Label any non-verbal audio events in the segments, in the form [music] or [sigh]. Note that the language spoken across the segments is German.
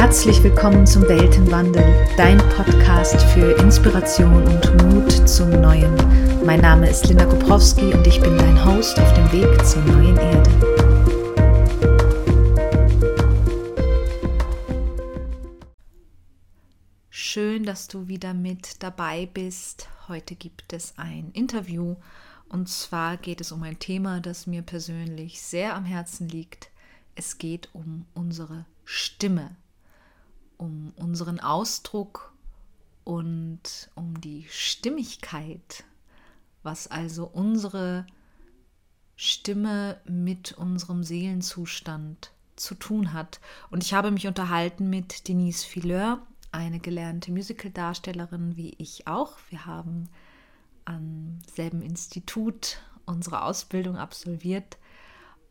Herzlich willkommen zum Weltenwandel, dein Podcast für Inspiration und Mut zum Neuen. Mein Name ist Linda Koprowski und ich bin dein Host auf dem Weg zur neuen Erde. Schön, dass du wieder mit dabei bist. Heute gibt es ein Interview und zwar geht es um ein Thema, das mir persönlich sehr am Herzen liegt. Es geht um unsere Stimme, um unseren Ausdruck und um die Stimmigkeit, was also unsere Stimme mit unserem Seelenzustand zu tun hat. Und ich habe mich unterhalten mit Denise Fileur, eine gelernte Musicaldarstellerin wie ich auch. Wir haben am selben Institut unsere Ausbildung absolviert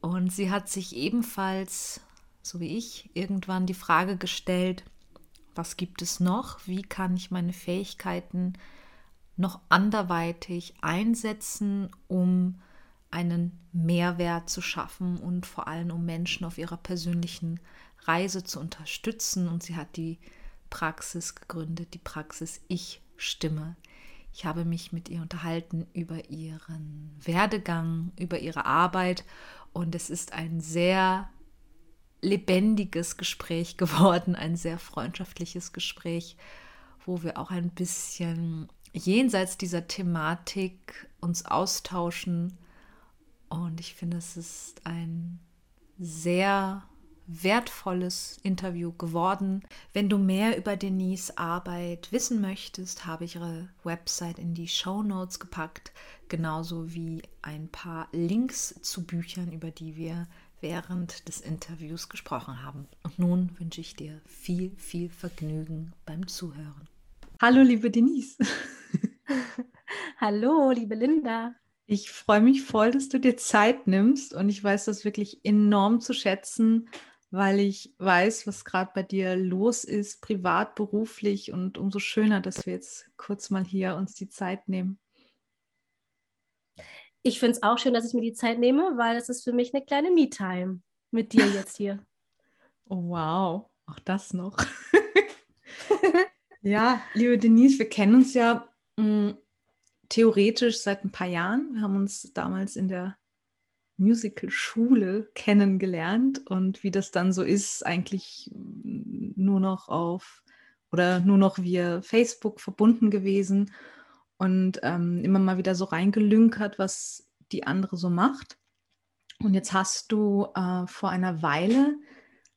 und sie hat sich ebenfalls, so wie ich, irgendwann die Frage gestellt, was gibt es noch? Wie kann ich meine Fähigkeiten noch anderweitig einsetzen, um einen Mehrwert zu schaffen und vor allem um Menschen auf ihrer persönlichen Reise zu unterstützen. Und sie hat die Praxis gegründet, die Praxis Ich Stimme. Ich habe mich mit ihr unterhalten über ihren Werdegang, über ihre Arbeit und es ist ein sehr lebendiges Gespräch [laughs] geworden, ein sehr freundschaftliches Gespräch, wo wir auch ein bisschen jenseits dieser Thematik uns austauschen. Und ich finde, es ist ein sehr wertvolles Interview geworden. Wenn du mehr über Denise Arbeit wissen möchtest, habe ich ihre Website in die Show Notes gepackt, genauso wie ein paar Links zu Büchern, über die wir während des Interviews gesprochen haben. Und nun wünsche ich dir viel, viel Vergnügen beim Zuhören. Hallo, liebe Denise. [laughs] Hallo, liebe Linda. Ich freue mich voll, dass du dir Zeit nimmst und ich weiß das wirklich enorm zu schätzen, weil ich weiß, was gerade bei dir los ist, privat, beruflich und umso schöner, dass wir jetzt kurz mal hier uns die Zeit nehmen. Ich finde es auch schön, dass ich mir die Zeit nehme, weil es ist für mich eine kleine Me-Time mit dir [laughs] jetzt hier. Oh, wow, auch das noch. [laughs] ja, liebe Denise, wir kennen uns ja mh, hm, theoretisch seit ein paar Jahren. Wir haben uns damals in der Musical-Schule kennengelernt und wie das dann so ist, eigentlich nur noch auf oder nur noch via Facebook verbunden gewesen und ähm, immer mal wieder so reingelünkert, was die andere so macht. Und jetzt hast du äh, vor einer Weile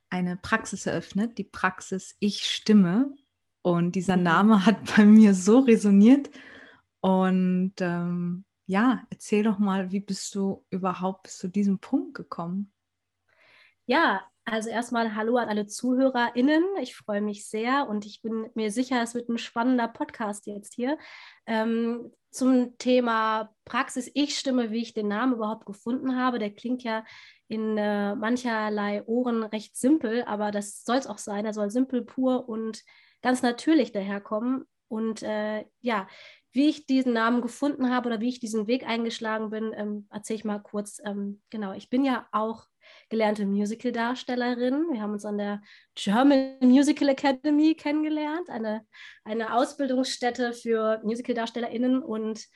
eine Praxis eröffnet, die Praxis Ich stimme. Und dieser mhm. Name hat [laughs] bei mir so resoniert. Und ähm, ja, erzähl doch mal, wie bist du überhaupt zu diesem Punkt gekommen? Ja, also erstmal Hallo an alle ZuhörerInnen. Ich freue mich sehr und ich bin mir sicher, es wird ein spannender Podcast jetzt hier. Ähm, zum Thema Praxis Ich stimme, wie ich den Namen überhaupt gefunden habe. Der klingt ja in äh, mancherlei Ohren recht simpel, aber das soll es auch sein. Er soll simpel, pur und ganz natürlich daherkommen. Und äh, ja, wie ich diesen Namen gefunden habe oder wie ich diesen Weg eingeschlagen bin, ähm, erzähle ich mal kurz. Ähm, genau, ich bin ja auch gelernte Musical-Darstellerin. Wir haben uns an der German Musical Academy kennengelernt, eine, eine Ausbildungsstätte für Musical-DarstellerInnen. Und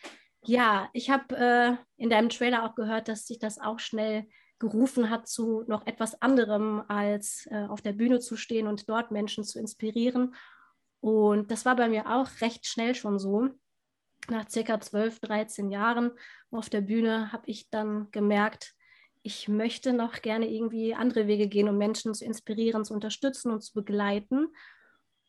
ja, ich habe äh, in deinem Trailer auch gehört, dass sich das auch schnell gerufen hat zu noch etwas anderem, als äh, auf der Bühne zu stehen und dort Menschen zu inspirieren. Und das war bei mir auch recht schnell schon so nach circa 12, 13 Jahren auf der Bühne habe ich dann gemerkt, ich möchte noch gerne irgendwie andere Wege gehen, um Menschen zu inspirieren, zu unterstützen und zu begleiten.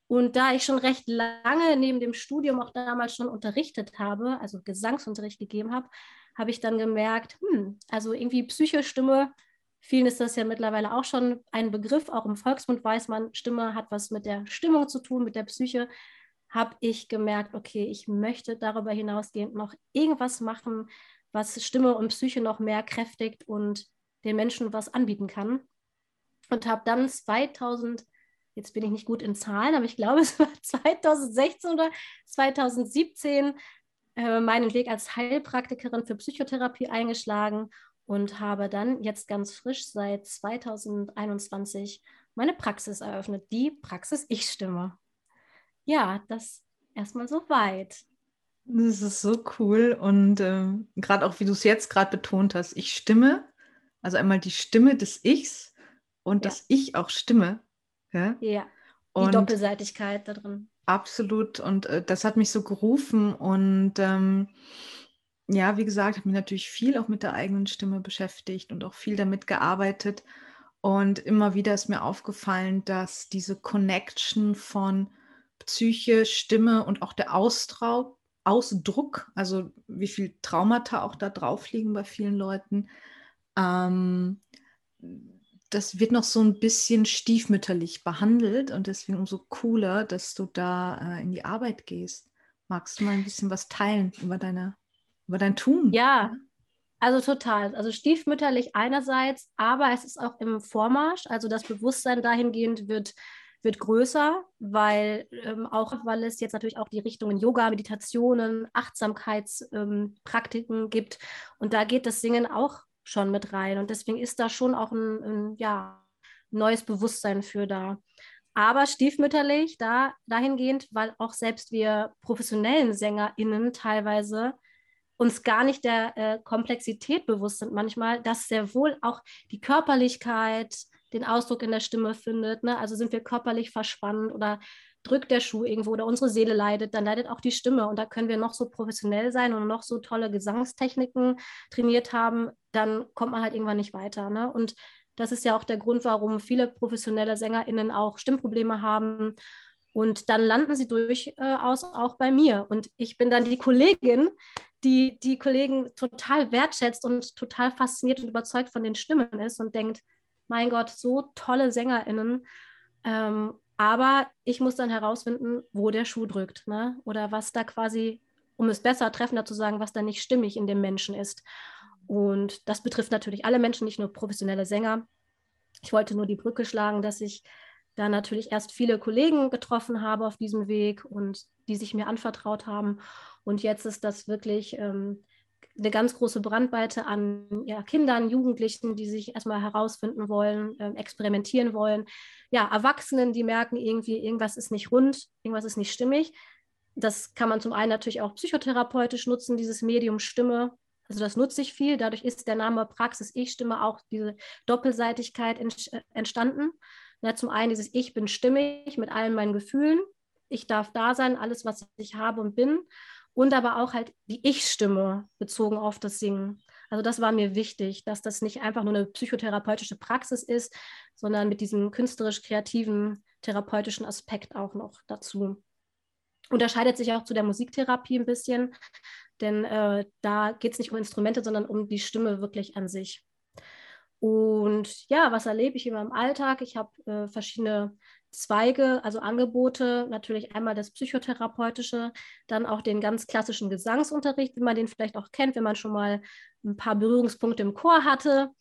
Und da ich schon recht lange neben dem Studium auch damals schon unterrichtet habe, also Gesangsunterricht gegeben habe, habe ich dann gemerkt, hm, also irgendwie Psychostimme, vielen ist das ja mittlerweile auch schon ein Begriff, auch im Volksmund weiß man, Stimme hat was mit der Stimmung zu tun, mit der Psyche habe ich gemerkt, okay, ich möchte darüber hinausgehend noch irgendwas machen, was Stimme und Psyche noch mehr kräftigt und den Menschen was anbieten kann. Und habe dann 2000, jetzt bin ich nicht gut in Zahlen, aber ich glaube, [laughs] es war 2016 oder 2017 äh, meinen Weg als Heilpraktikerin für Psychotherapie eingeschlagen und habe dann jetzt ganz frisch seit 2021 meine Praxis eröffnet, die Praxis Ich-Stimme. Ja, das erstmal so weit. Das ist so cool und äh, gerade auch, wie du es jetzt gerade betont hast, ich stimme, also einmal die Stimme des Ichs und ja. dass ich auch stimme. Ja, ja. die und Doppelseitigkeit da drin. Absolut und äh, das hat mich so gerufen und ähm, ja, wie gesagt, habe mich natürlich viel auch mit der eigenen Stimme beschäftigt und auch viel damit gearbeitet. Und immer wieder ist mir aufgefallen, dass diese Connection von Psyche, Stimme und auch der Austrau Ausdruck, also wie viel Traumata auch da drauf liegen bei vielen Leuten, ähm, das wird noch so ein bisschen stiefmütterlich behandelt und deswegen umso cooler, dass du da äh, in die Arbeit gehst. Magst du mal ein bisschen was teilen über deine über dein Tun. Ja, also total. Also stiefmütterlich einerseits, aber es ist auch im Vormarsch. Also das Bewusstsein dahingehend wird, wird größer, weil ähm, auch weil es jetzt natürlich auch die Richtungen Yoga, Meditationen, Achtsamkeitspraktiken ähm, gibt. Und da geht das Singen auch schon mit rein. Und deswegen ist da schon auch ein, ein ja, neues Bewusstsein für da. Aber stiefmütterlich da, dahingehend, weil auch selbst wir professionellen SängerInnen teilweise uns gar nicht der äh, Komplexität bewusst sind manchmal, dass sehr wohl auch die Körperlichkeit den Ausdruck in der Stimme findet. Ne? Also sind wir körperlich verspannt oder drückt der Schuh irgendwo oder unsere Seele leidet, dann leidet auch die Stimme. Und da können wir noch so professionell sein und noch so tolle Gesangstechniken trainiert haben, dann kommt man halt irgendwann nicht weiter. Ne? Und das ist ja auch der Grund, warum viele professionelle SängerInnen auch Stimmprobleme haben. Und dann landen sie durchaus auch bei mir. Und ich bin dann die Kollegin, die die Kollegen total wertschätzt und total fasziniert und überzeugt von den Stimmen ist und denkt, mein Gott, so tolle SängerInnen. Ähm, aber ich muss dann herausfinden, wo der Schuh drückt, ne? Oder was da quasi, um es besser treffender zu sagen, was da nicht stimmig in dem Menschen ist. Und das betrifft natürlich alle Menschen, nicht nur professionelle Sänger. Ich wollte nur die Brücke schlagen, dass ich da natürlich erst viele Kollegen getroffen habe auf diesem Weg und die sich mir anvertraut haben. Und jetzt ist das wirklich ähm, eine ganz große Brandweite an ja, Kindern, Jugendlichen, die sich erstmal herausfinden wollen, äh, experimentieren wollen. Ja, Erwachsenen, die merken irgendwie, irgendwas ist nicht rund, irgendwas ist nicht stimmig. Das kann man zum einen natürlich auch psychotherapeutisch nutzen, dieses Medium Stimme. Also das nutze ich viel. Dadurch ist der Name Praxis Ich-Stimme auch diese Doppelseitigkeit äh, entstanden. Ja, zum einen dieses Ich bin stimmig mit allen meinen Gefühlen. Ich darf da sein, alles, was ich habe und bin und aber auch halt die Ich-Stimme bezogen auf das Singen. Also das war mir wichtig, dass das nicht einfach nur eine psychotherapeutische Praxis ist, sondern mit diesem künstlerisch-kreativen, therapeutischen Aspekt auch noch dazu. Unterscheidet sich auch zu der Musiktherapie ein bisschen, denn äh, da geht es nicht um Instrumente, sondern um die Stimme wirklich an sich. Und ja, was erlebe ich in meinem Alltag? Ich habe äh, verschiedene Zweige, also Angebote, natürlich einmal das Psychotherapeutische, dann auch den ganz klassischen Gesangsunterricht, wie man den vielleicht auch kennt, wenn man schon mal ein paar Berührungspunkte im Chor hatte.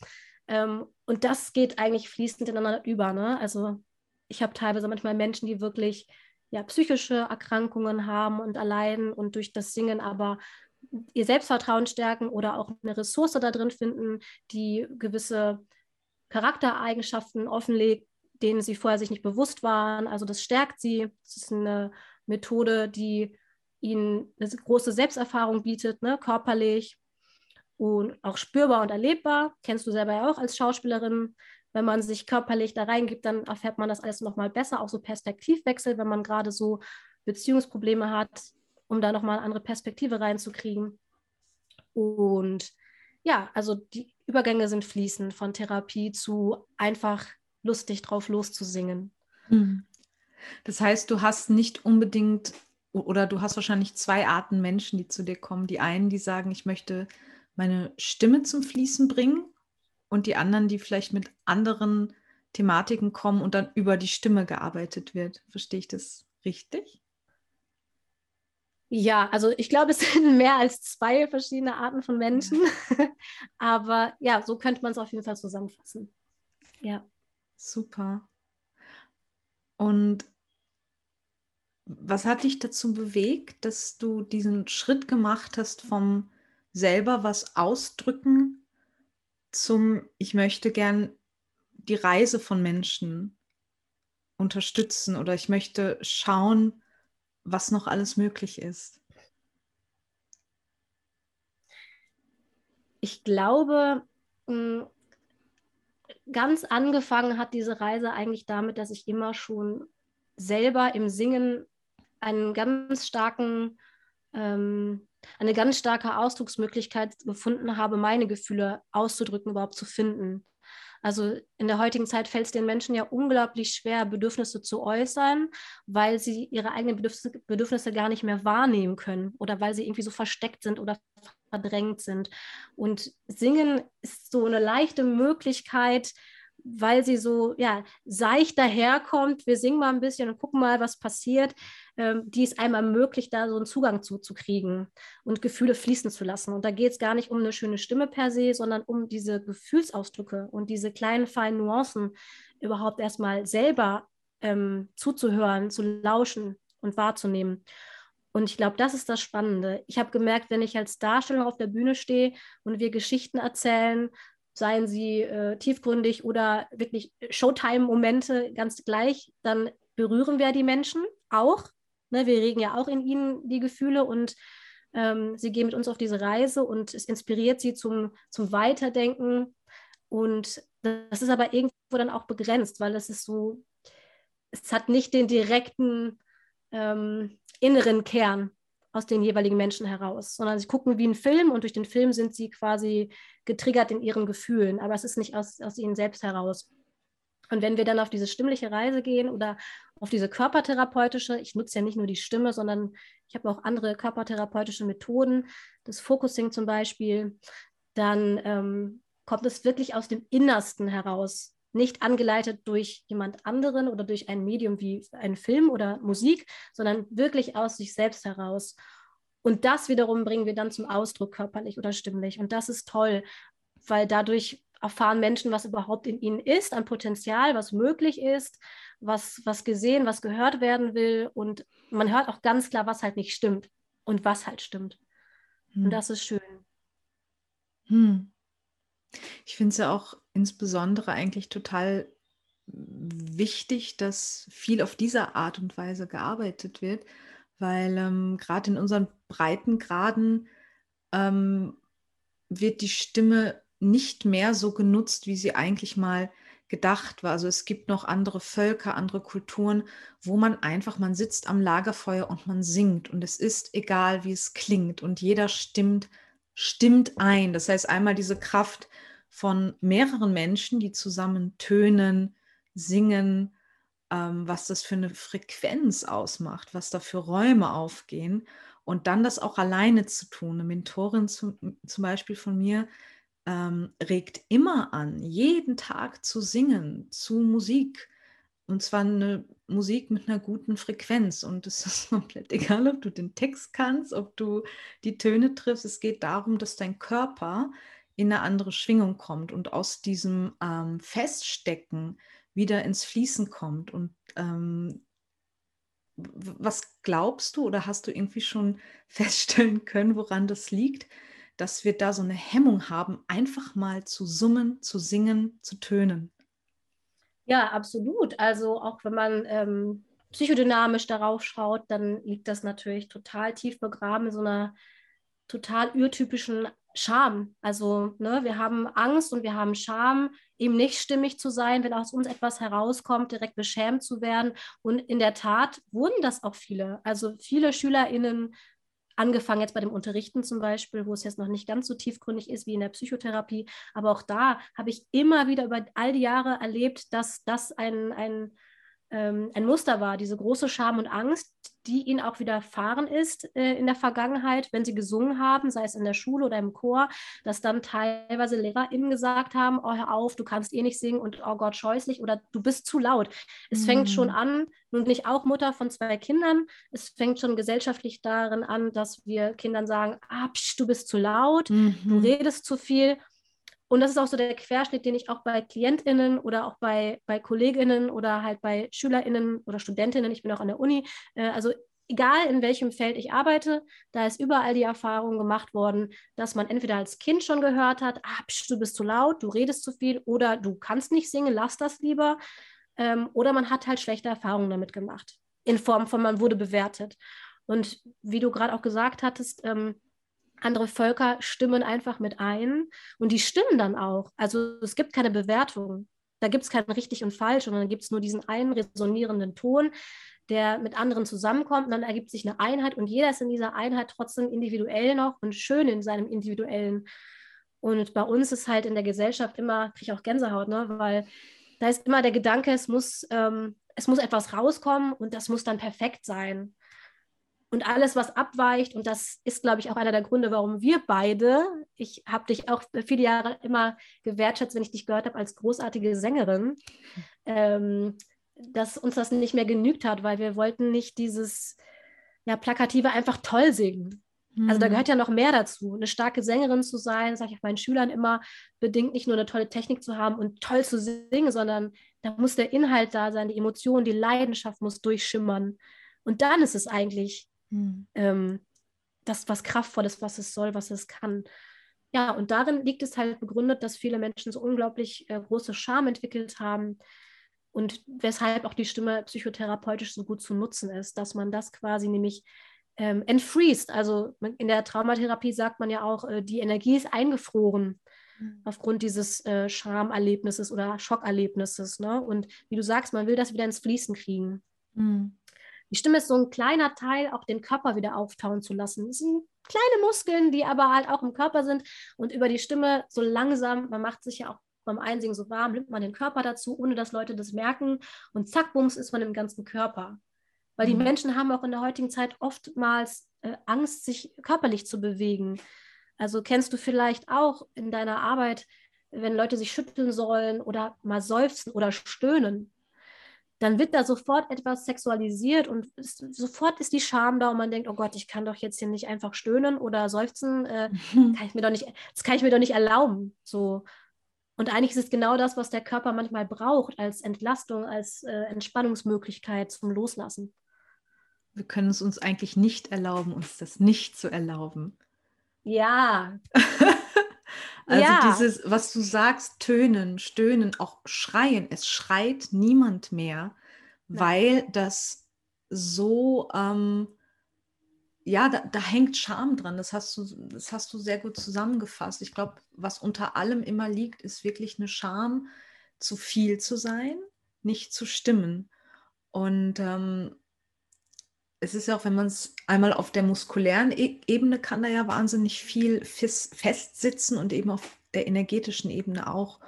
Ähm, und das geht eigentlich fließend ineinander über. Ne? Also ich habe teilweise manchmal Menschen, die wirklich ja, psychische Erkrankungen haben und allein und durch das Singen aber ihr Selbstvertrauen stärken oder auch eine Ressource da drin finden, die gewisse Charaktereigenschaften offenlegt, denen sie vorher sich nicht bewusst waren. Also das stärkt sie. Das ist eine Methode, die ihnen eine große Selbsterfahrung bietet, ne? körperlich und auch spürbar und erlebbar. Kennst du selber ja auch als Schauspielerin. Wenn man sich körperlich da reingibt, dann erfährt man das alles nochmal besser, auch so Perspektivwechsel, wenn man gerade so Beziehungsprobleme hat, um da nochmal eine andere Perspektive reinzukriegen. Und ja, also die Übergänge sind fließend von Therapie zu einfach lustig drauf loszusingen. Hm. Das heißt, du hast nicht unbedingt oder du hast wahrscheinlich zwei Arten Menschen, die zu dir kommen. Die einen, die sagen, ich möchte meine Stimme zum Fließen bringen und die anderen, die vielleicht mit anderen Thematiken kommen und dann über die Stimme gearbeitet wird. Verstehe ich das richtig? Ja, also ich glaube, es [laughs] sind mehr als zwei verschiedene Arten von Menschen. Ja. [laughs] Aber ja, so könnte man es auf jeden Fall zusammenfassen. Ja. Super. Und was hat dich dazu bewegt, dass du diesen Schritt gemacht hast vom selber was ausdrücken zum ich möchte gern die Reise von Menschen unterstützen oder ich möchte schauen, was noch alles möglich ist? Ich glaube, mm, ganz angefangen hat diese Reise eigentlich damit, dass ich immer schon selber im Singen einen ganz starken, ähm, eine ganz starke Ausdrucksmöglichkeit gefunden habe, meine Gefühle auszudrücken, überhaupt zu finden. Also in der heutigen Zeit fällt es den Menschen ja unglaublich schwer, Bedürfnisse zu äußern, weil sie ihre eigenen Bedürfnisse, gar nicht mehr wahrnehmen können oder weil sie irgendwie so versteckt sind oder verdrängt sind. Und Singen ist so eine leichte Möglichkeit, weil sie so ja, seicht daherkommt. Wir singen mal ein bisschen und gucken mal, was passiert. Ähm, die es einem ermöglicht, da so einen Zugang zu, zu kriegen und Gefühle fließen zu lassen. Und da geht es gar nicht um eine schöne Stimme per se, sondern um diese Gefühlsausdrücke und diese kleinen, feinen Nuancen überhaupt erstmal selber ähm, zuzuhören, zu lauschen und wahrzunehmen. Und ich glaube, das ist das Spannende. Ich habe gemerkt, wenn ich als Darsteller auf der Bühne stehe und wir Geschichten erzählen, seien sie äh, tiefgründig oder wirklich Showtime-Momente ganz gleich, dann berühren wir die Menschen auch. Ne, wir regen ja auch in ihnen die Gefühle und ähm, sie gehen mit uns auf diese Reise und es inspiriert sie zum, zum Weiterdenken. Und das ist aber irgendwo dann auch begrenzt, weil es ist so, es hat nicht den direkten ähm, inneren Kern aus den jeweiligen Menschen heraus, sondern sie gucken wie einen Film und durch den Film sind sie quasi getriggert in ihren Gefühlen, aber es ist nicht aus, aus ihnen selbst heraus. Und wenn wir dann auf diese stimmliche Reise gehen oder auf diese körpertherapeutische, ich nutze ja nicht nur die Stimme, sondern ich habe auch andere körpertherapeutische Methoden, das Focusing zum Beispiel, dann ähm, kommt es wirklich aus dem Innersten heraus, nicht angeleitet durch jemand anderen oder durch ein Medium wie ein Film oder Musik, sondern wirklich aus sich selbst heraus. Und das wiederum bringen wir dann zum Ausdruck körperlich oder stimmlich. Und das ist toll, weil dadurch erfahren Menschen, was überhaupt in ihnen ist, an Potenzial, was möglich ist, was, was gesehen, was gehört werden will. Und man hört auch ganz klar, was halt nicht stimmt und was halt stimmt. Hm. Und das ist schön. Hm. Ich finde es ja auch insbesondere eigentlich total wichtig, dass viel auf diese Art und Weise gearbeitet wird, weil ähm, gerade in unseren Breitengraden ähm, wird die Stimme nicht mehr so genutzt, wie sie eigentlich mal gedacht war. Also es gibt noch andere Völker, andere Kulturen, wo man einfach, man sitzt am Lagerfeuer und man singt und es ist egal, wie es klingt und jeder stimmt, stimmt ein. Das heißt einmal diese Kraft von mehreren Menschen, die zusammen tönen, singen, ähm, was das für eine Frequenz ausmacht, was da für Räume aufgehen und dann das auch alleine zu tun. Eine Mentorin zum, zum Beispiel von mir, ähm, regt immer an, jeden Tag zu singen, zu Musik. Und zwar eine Musik mit einer guten Frequenz. Und es [laughs] ist komplett egal, ob du den Text kannst, ob du die Töne triffst. Es geht darum, dass dein Körper in eine andere Schwingung kommt und aus diesem ähm, Feststecken wieder ins Fließen kommt. Und ähm, was glaubst du oder hast du irgendwie schon [laughs] feststellen können, woran das liegt? dass wir da so eine Hemmung haben, einfach mal zu summen, zu singen, zu tönen. Ja, absolut. Also auch wenn man ähm, psychodynamisch darauf schaut, dann liegt das natürlich total tief begraben in so einer total urtypischen Scham. Also ne, wir haben Angst und wir haben Scham, eben nicht stimmig zu sein, wenn aus uns etwas herauskommt, direkt beschämt zu werden. Und in der Tat wurden das auch viele. Also viele SchülerInnen angefangen jetzt bei dem Unterrichten zum Beispiel, wo es jetzt noch nicht ganz so tiefgründig ist wie in der Psychotherapie. Aber auch da habe ich immer wieder über all die Jahre erlebt, dass das ein, ein ähm, ein Muster war, diese große Scham und Angst, die ihnen auch widerfahren ist äh, in der Vergangenheit, wenn sie gesungen haben, sei es in der Schule oder im Chor, dass dann teilweise LehrerInnen gesagt haben, oh, hör auf, du kannst eh nicht singen und oh Gott, scheußlich oder du bist zu laut. Es mhm. fängt schon an, nun bin ich auch Mutter von zwei Kindern, es fängt schon gesellschaftlich darin an, dass wir Kindern sagen, ah, psch, du bist zu laut, mhm. du redest zu viel und das ist auch so der Querschnitt, den ich auch bei KlientInnen oder auch bei, bei KollegInnen oder halt bei SchülerInnen oder StudentInnen, ich bin auch an der Uni, äh, also egal in welchem Feld ich arbeite, da ist überall die Erfahrung gemacht worden, dass man entweder als Kind schon gehört hat, ah, psch, du bist zu laut, du redest zu viel oder du kannst nicht singen, lass das lieber. ähm, oder man hat halt schlechte Erfahrungen damit gemacht, in Form von man wurde bewertet. Und wie du gerade auch gesagt hattest, ähm, andere Völker stimmen einfach mit ein und die stimmen dann auch. Also es gibt keine Bewertung. Da gibt es kein richtig und falsch, sondern da gibt es nur diesen einen resonierenden Ton, der mit anderen zusammenkommt und dann ergibt sich eine Einheit und jeder ist in dieser Einheit trotzdem individuell noch und schön in seinem individuellen. Und bei uns ist halt in der Gesellschaft immer, kriege ich auch Gänsehaut, ne? weil da ist immer der Gedanke, es muss, ähm, es muss etwas rauskommen und das muss dann perfekt sein. Und alles, was abweicht, und das ist, glaube ich, auch einer der Gründe, warum wir beide, ich habe dich auch viele Jahre immer gewertschätzt, wenn ich dich gehört habe als großartige Sängerin, ähm, dass uns das nicht mehr genügt hat, weil wir wollten nicht dieses ja, plakative einfach toll singen. Also da mhm. gehört ja noch mehr dazu. Eine starke Sängerin zu sein, sage ich meinen Schülern immer, bedingt nicht nur eine tolle Technik zu haben und toll zu singen, sondern da muss der Inhalt da sein, die Emotion, die Leidenschaft muss durchschimmern. Und dann ist es eigentlich mhm. ähm, das, was kraftvoll ist, was es soll, was es kann. Ja, und darin liegt es halt begründet, dass viele Menschen so unglaublich äh, große Scham entwickelt haben und weshalb auch die Stimme psychotherapeutisch so gut zu nutzen ist, dass man das quasi nämlich ähm, entfreest. Also in der Traumatherapie sagt man ja auch, äh, die Energie ist eingefroren mhm. aufgrund dieses äh, Schamerlebnisses oder Schockerlebnisses. Ne? Und wie du sagst, man will das wieder ins Fließen kriegen. Mhm. Die Stimme ist so ein kleiner Teil, auch den Körper wieder auftauen zu lassen. Das sind kleine Muskeln, die aber halt auch im Körper sind und über die Stimme so langsam, man macht sich ja auch beim Einsingen so warm, nimmt man den Körper dazu, ohne dass Leute das merken und zack, bums, ist man im ganzen Körper. Weil die mhm. Menschen haben auch in der heutigen Zeit oftmals äh, Angst, sich körperlich zu bewegen. Also kennst du vielleicht auch in deiner Arbeit, wenn Leute sich schütteln sollen oder mal seufzen oder stöhnen, dann wird da sofort etwas sexualisiert und ist, sofort ist die Scham da und man denkt, oh Gott, ich kann doch jetzt hier nicht einfach stöhnen oder seufzen, äh, [laughs] kann ich mir doch nicht, das kann ich mir doch nicht erlauben. So. Und eigentlich ist es genau das, was der Körper manchmal braucht als Entlastung, als äh, Entspannungsmöglichkeit zum Loslassen. Wir können es uns eigentlich nicht erlauben, uns das nicht zu erlauben. Ja. [laughs] Also ja. dieses, was du sagst, tönen, stöhnen, auch schreien, es schreit niemand mehr, Nein. weil das so, ähm, ja, da, da, hängt Scham dran. Das hast, du, das hast du sehr gut zusammengefasst. Ich glaube, was unter allem immer liegt, ist wirklich eine Scham, zu viel zu sein, nicht zu stimmen. Und ähm, es ist ja auch, wenn man es einmal auf der muskulären e Ebene kann da ja wahnsinnig viel festsitzen und eben auf der energetischen Ebene auch.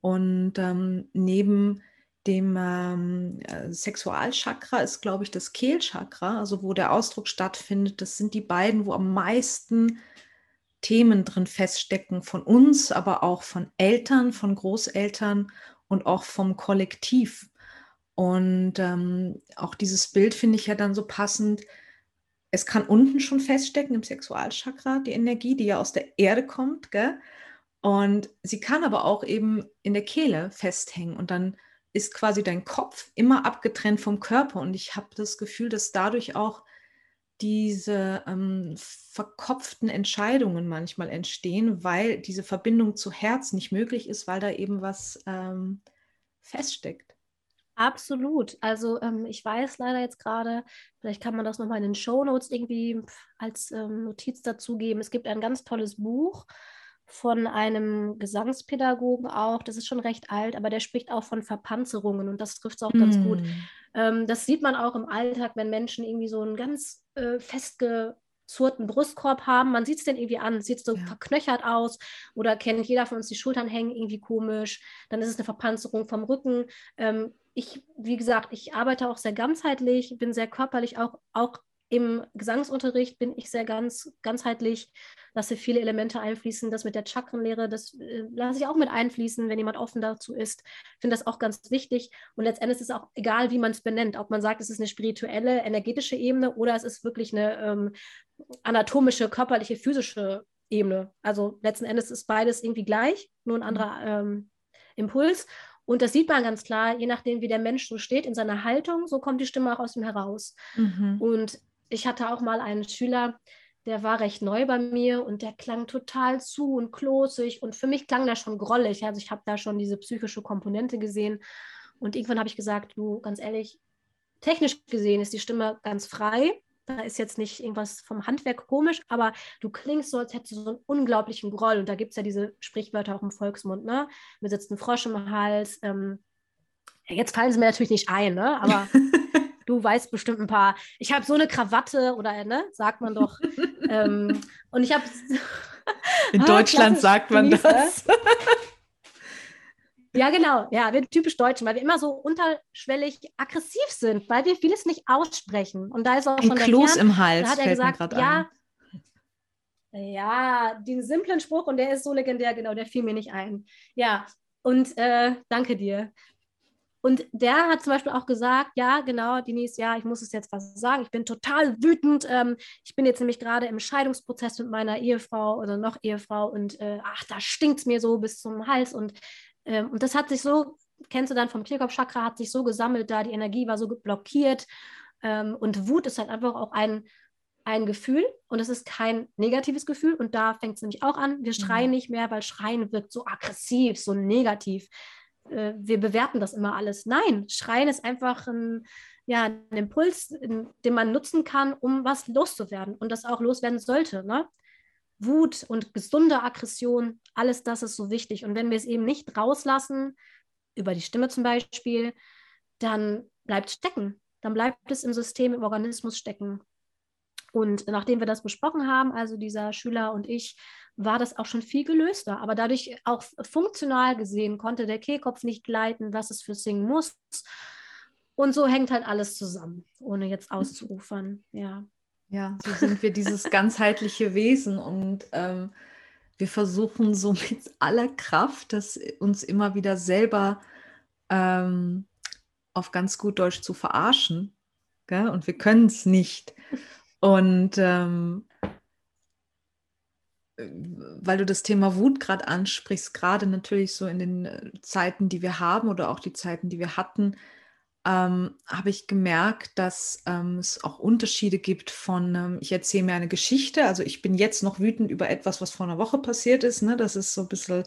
Und ähm, neben dem ähm, äh, Sexualchakra ist, glaube ich, das Kehlchakra, also wo der Ausdruck stattfindet. Das sind die beiden, wo am meisten Themen drin feststecken von uns, aber auch von Eltern, von Großeltern und auch vom Kollektiv. Und ähm, auch dieses Bild finde ich ja dann so passend. Es kann unten schon feststecken im Sexualchakra, die Energie, die ja aus der Erde kommt. Gell? Und sie kann aber auch eben in der Kehle festhängen. Und dann ist quasi dein Kopf immer abgetrennt vom Körper. Und ich habe das Gefühl, dass dadurch auch diese ähm, verkopften Entscheidungen manchmal entstehen, weil diese Verbindung zu Herz nicht möglich ist, weil da eben was ähm, feststeckt. Absolut. Also ähm, ich weiß leider jetzt gerade, vielleicht kann man das nochmal in den Show Notes irgendwie als ähm, Notiz dazugeben. Es gibt ein ganz tolles Buch von einem Gesangspädagogen auch, das ist schon recht alt, aber der spricht auch von Verpanzerungen und das trifft es auch mm. ganz gut. Hm. Ähm, das sieht man auch im Alltag, wenn Menschen irgendwie so einen ganz äh, festgezurrten Brustkorb haben. Man sieht es denn irgendwie an, sieht so ja. verknöchert aus oder kennt jeder von uns, die Schultern hängen irgendwie komisch. Dann ist es eine Verpanzerung vom Rücken. Ähm, ich, wie gesagt, ich arbeite auch sehr ganzheitlich, bin sehr körperlich, auch, auch im Gesangsunterricht bin ich sehr ganz, ganzheitlich, lasse viele Elemente einfließen. Das mit der Chakrenlehre, das äh, lasse ich auch mit einfließen, wenn jemand offen dazu ist. Ich finde das auch ganz wichtig. Und letztendlich ist es auch egal, wie man es benennt. Ob man sagt, es ist eine spirituelle, energetische Ebene oder es ist wirklich eine ähm, anatomische, körperliche, physische Ebene. Also letzten Endes ist beides irgendwie gleich, nur ein anderer ähm, Impuls. Und das sieht man ganz klar, je nachdem, wie der Mensch so steht in seiner Haltung, so kommt die Stimme auch aus ihm heraus. Mhm. Und ich hatte auch mal einen Schüler, der war recht neu bei mir und der klang total zu und klosig und für mich klang der schon grollig. Also ich habe da schon diese psychische Komponente gesehen. Und irgendwann habe ich gesagt, du, ganz ehrlich, technisch gesehen ist die Stimme ganz frei. Da ist jetzt nicht irgendwas vom Handwerk komisch, aber du klingst so, als hättest du so einen unglaublichen Groll. Und da gibt es ja diese Sprichwörter auch im Volksmund, ne? Mir sitzt ein Frosch im Hals. Ähm, jetzt fallen sie mir natürlich nicht ein, ne? Aber [laughs] du weißt bestimmt ein paar. Ich habe so eine Krawatte oder, ne? Sagt man doch. [laughs] ähm, und ich habe. In [laughs] ah, Deutschland sagt man Genieße. das. Ja, genau. Ja, wir typisch Deutschen, weil wir immer so unterschwellig aggressiv sind, weil wir vieles nicht aussprechen. Und da ist auch ein schon Kloß im Hals. Da hat er gesagt, ja, ein. ja, den simplen Spruch und der ist so legendär, genau, der fiel mir nicht ein. Ja, und äh, danke dir. Und der hat zum Beispiel auch gesagt, ja, genau, Denise, ja, ich muss es jetzt was sagen. Ich bin total wütend. Ähm, ich bin jetzt nämlich gerade im Scheidungsprozess mit meiner Ehefrau oder noch Ehefrau und äh, ach, da stinkt es mir so bis zum Hals und ähm, und das hat sich so, kennst du dann vom Kehlkopfchakra, hat sich so gesammelt da, die Energie war so blockiert. Ähm, und Wut ist halt einfach auch ein, ein Gefühl und es ist kein negatives Gefühl. Und da fängt es nämlich auch an. Wir schreien mhm. nicht mehr, weil Schreien wirkt so aggressiv, so negativ. Äh, wir bewerten das immer alles. Nein, Schreien ist einfach ein, ja, ein Impuls, den man nutzen kann, um was loszuwerden und das auch loswerden sollte. Ne? Wut und gesunde Aggression, alles das ist so wichtig. Und wenn wir es eben nicht rauslassen, über die Stimme zum Beispiel, dann bleibt es stecken. Dann bleibt es im System, im Organismus stecken. Und nachdem wir das besprochen haben, also dieser Schüler und ich, war das auch schon viel gelöster. Aber dadurch auch funktional gesehen konnte der Kehlkopf nicht leiten, was es für singen muss. Und so hängt halt alles zusammen, ohne jetzt auszuufern. Ja. Ja, so sind wir dieses ganzheitliche Wesen und ähm, wir versuchen so mit aller Kraft, das uns immer wieder selber ähm, auf ganz gut Deutsch zu verarschen. Gell? Und wir können es nicht. Und ähm, weil du das Thema Wut gerade ansprichst, gerade natürlich so in den äh, Zeiten, die wir haben oder auch die Zeiten, die wir hatten, ähm, habe ich gemerkt, dass ähm, es auch Unterschiede gibt von, ähm, ich erzähle mir eine Geschichte, also ich bin jetzt noch wütend über etwas, was vor einer Woche passiert ist. Ne? Das ist so ein bisschen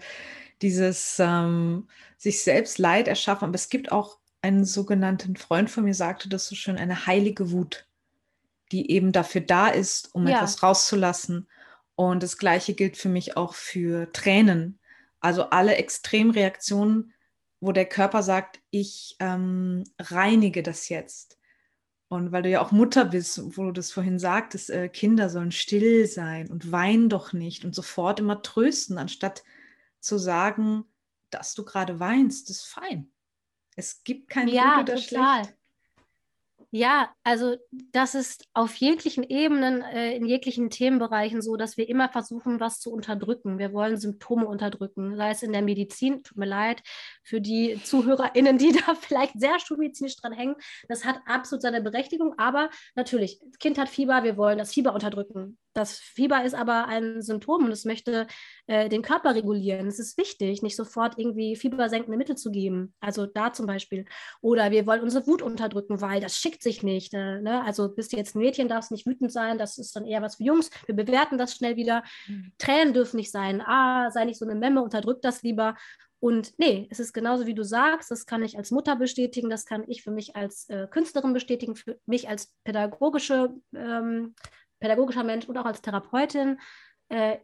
dieses ähm, sich selbst Leid erschaffen. Aber es gibt auch einen sogenannten Freund von mir, sagte das so schön, eine heilige Wut, die eben dafür da ist, um ja. etwas rauszulassen. Und das Gleiche gilt für mich auch für Tränen. Also alle Extremreaktionen wo der Körper sagt, ich ähm, reinige das jetzt. Und weil du ja auch Mutter bist, wo du das vorhin sagtest, äh, Kinder sollen still sein und weinen doch nicht und sofort immer trösten, anstatt zu sagen, dass du gerade weinst, ist fein. Es gibt kein ja, gut oder total. schlecht. Ja, also das ist auf jeglichen Ebenen, äh, in jeglichen Themenbereichen so, dass wir immer versuchen, was zu unterdrücken. Wir wollen Symptome unterdrücken, sei es in der Medizin, tut mir leid, für die ZuhörerInnen, die [laughs] da vielleicht sehr schulmedizinisch dran hängen. Das hat absolut seine Berechtigung, aber natürlich, das Kind hat Fieber, wir wollen das Fieber unterdrücken. Das Fieber ist aber ein Symptom und es möchte äh, den Körper regulieren. Es ist wichtig, nicht sofort irgendwie fiebersenkende Mittel zu geben. Also da zum Beispiel. Oder wir wollen unsere Wut unterdrücken, weil das schickt sich nicht. Äh, ne? Also bist du jetzt ein Mädchen, darfst nicht wütend sein. Das ist dann eher was für Jungs. Wir bewerten das schnell wieder. Mhm. Tränen dürfen nicht sein. Ah, sei nicht so eine Memme, unterdrück das lieber. Und nee, es ist genauso wie du sagst, das kann ich als Mutter bestätigen, das kann ich für mich als äh, Künstlerin bestätigen, für mich als pädagogische ähm, pädagogischer Mensch und auch als Therapeutin, äh,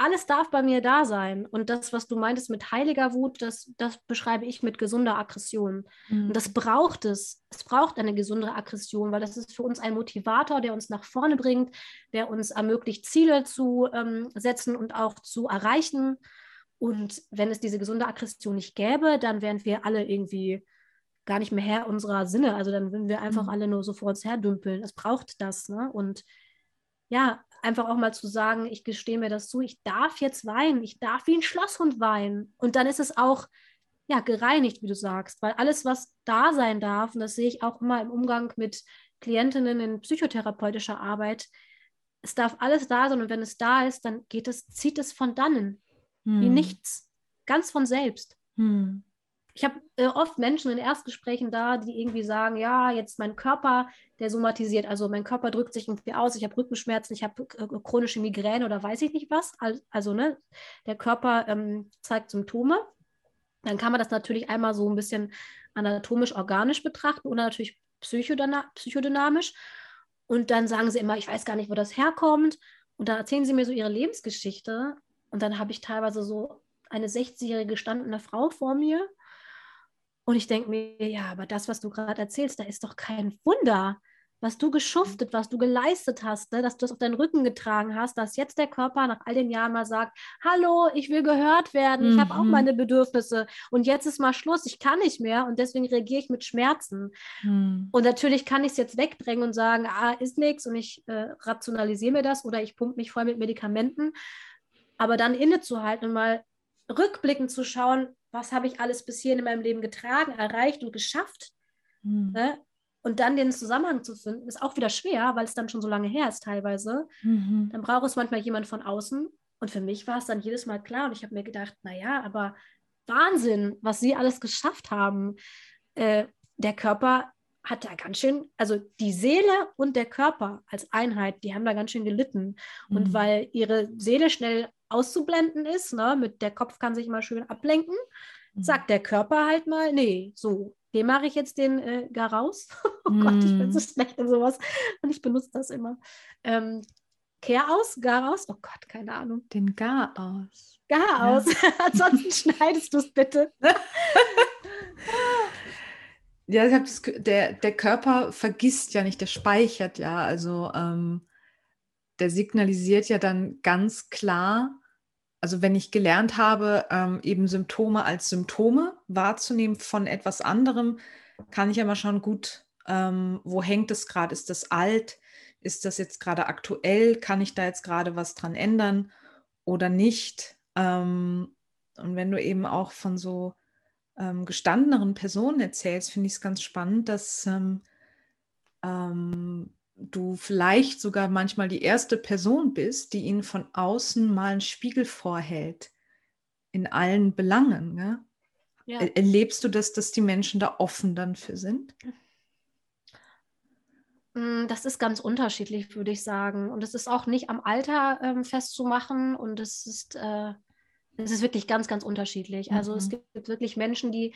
alles darf bei mir da sein. Und das, was du meintest mit heiliger Wut, das, das beschreibe ich mit gesunder Aggression. Mhm. Und das braucht es. Es braucht eine gesunde Aggression, weil das ist für uns ein Motivator, der uns nach vorne bringt, der uns ermöglicht, Ziele zu ähm, setzen und auch zu erreichen. Und wenn es diese gesunde Aggression nicht gäbe, dann wären wir alle irgendwie gar nicht mehr Herr unserer Sinne. Also dann würden wir einfach mhm. alle nur so vor uns her dümpeln. Es braucht das. Ne? Und ja, einfach auch mal zu sagen, ich gestehe mir das zu, ich darf jetzt weinen, ich darf wie ein Schlosshund weinen. Und dann ist es auch ja, gereinigt, wie du sagst, weil alles, was da sein darf, und das sehe ich auch immer im Umgang mit Klientinnen in psychotherapeutischer Arbeit, es darf alles da sein und wenn es da ist, dann geht es, zieht es von dannen, hm. wie nichts, ganz von selbst. Hm ich habe äh, oft Menschen in Erstgesprächen da, die irgendwie sagen, ja, jetzt mein Körper, der somatisiert, also mein Körper drückt sich irgendwie aus, ich habe Rückenschmerzen, ich habe äh, chronische Migräne oder weiß ich nicht was. Also, ne, der Körper ähm, zeigt Symptome. dann kann man das natürlich einmal so ein bisschen anatomisch-organisch betrachten oder natürlich psychodynamisch. Und dann sagen sie immer, ich weiß gar nicht, wo das herkommt. Und dann erzählen sie mir so ihre Lebensgeschichte. Und dann habe ich teilweise so eine 60-jährige gestandene Frau vor mir. Und ich denke mir, ja, aber das, was du gerade erzählst, da ist doch kein Wunder was du geschuftet, was du geleistet hast, ne? dass du es auf deinen Rücken getragen hast, dass jetzt der Körper nach all den Jahren mal sagt, hallo, ich will gehört werden, mhm. ich habe auch mhm. meine Bedürfnisse und jetzt ist mal Schluss, ich kann nicht mehr und deswegen reagiere ich mit Schmerzen. Mhm. Und natürlich kann ich es jetzt wegdrängen und sagen, ah, ist nichts und ich äh, rationalisiere mir das oder ich pumpe mich voll mit Medikamenten, aber dann innezuhalten und mal rückblickend zu schauen, was habe ich alles bis hierhin in meinem Leben getragen, erreicht und geschafft. Mhm. Ne? Und dann den Zusammenhang zu finden, ist auch wieder schwer, weil es dann schon so lange her ist teilweise. Mhm. Dann braucht es manchmal jemand von außen. Und für mich war es dann jedes Mal klar. Und ich habe mir gedacht, naja, aber Wahnsinn, was sie alles geschafft haben. Äh, der Körper hat da ganz schön, also die Seele und der Körper als Einheit, die haben da ganz schön gelitten. Mhm. Und weil ihre Seele schnell auszublenden ist, ne, mit der Kopf kann sich immer schön ablenken, mhm. sagt der Körper halt mal, nee, so, dem mache ich jetzt den äh, gar raus. [laughs] oh mm. Gott, ich bin so hm. schlecht in sowas und ich benutze das immer. Ähm, Kehr aus, gar aus, oh Gott, keine Ahnung. Den gar aus. Gar aus. Ja. [laughs] Ansonsten schneidest du es bitte. [laughs] ja, ich das, der, der Körper vergisst ja nicht, der speichert ja. Also ähm, der signalisiert ja dann ganz klar, also wenn ich gelernt habe, ähm, eben Symptome als Symptome wahrzunehmen von etwas anderem, kann ich ja mal schauen, gut, ähm, wo hängt es gerade? Ist das alt? Ist das jetzt gerade aktuell? Kann ich da jetzt gerade was dran ändern oder nicht? Ähm, und wenn du eben auch von so ähm, gestandeneren Personen erzählst, finde ich es ganz spannend, dass ähm, ähm, du vielleicht sogar manchmal die erste Person bist, die ihnen von außen mal einen Spiegel vorhält in allen Belangen. Ne? Ja. Erlebst du das, dass die Menschen da offen dann für sind? Mm, das ist ganz unterschiedlich, würde ich sagen. Und es ist auch nicht am Alter ähm, festzumachen und es ist, äh, es ist wirklich ganz, ganz unterschiedlich. Also mhm. es gibt wirklich Menschen, die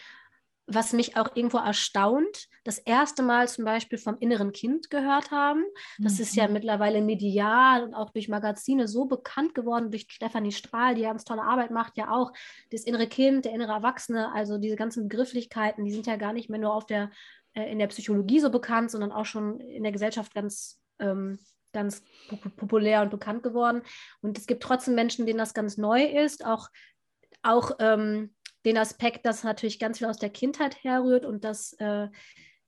was mich auch irgendwo erstaunt, das erste Mal zum Beispiel vom inneren Kind gehört haben. Das mhm. ist ja mhm. mittlerweile medial und auch durch Magazine so bekannt geworden, durch Stefanie Strahl, die ganz tolle Arbeit macht, ja auch das innere Kind, der innere Erwachsene, also diese ganzen Begrifflichkeiten, die sind ja gar nicht mehr nur auf der, äh, in der Psychologie so bekannt, sondern auch schon in der Gesellschaft ganz, ähm, ganz populär und bekannt geworden. Und es gibt trotzdem Menschen, denen das ganz neu ist, auch, auch ähm, den Aspekt, dass natürlich ganz viel aus der Kindheit herrührt und dass äh,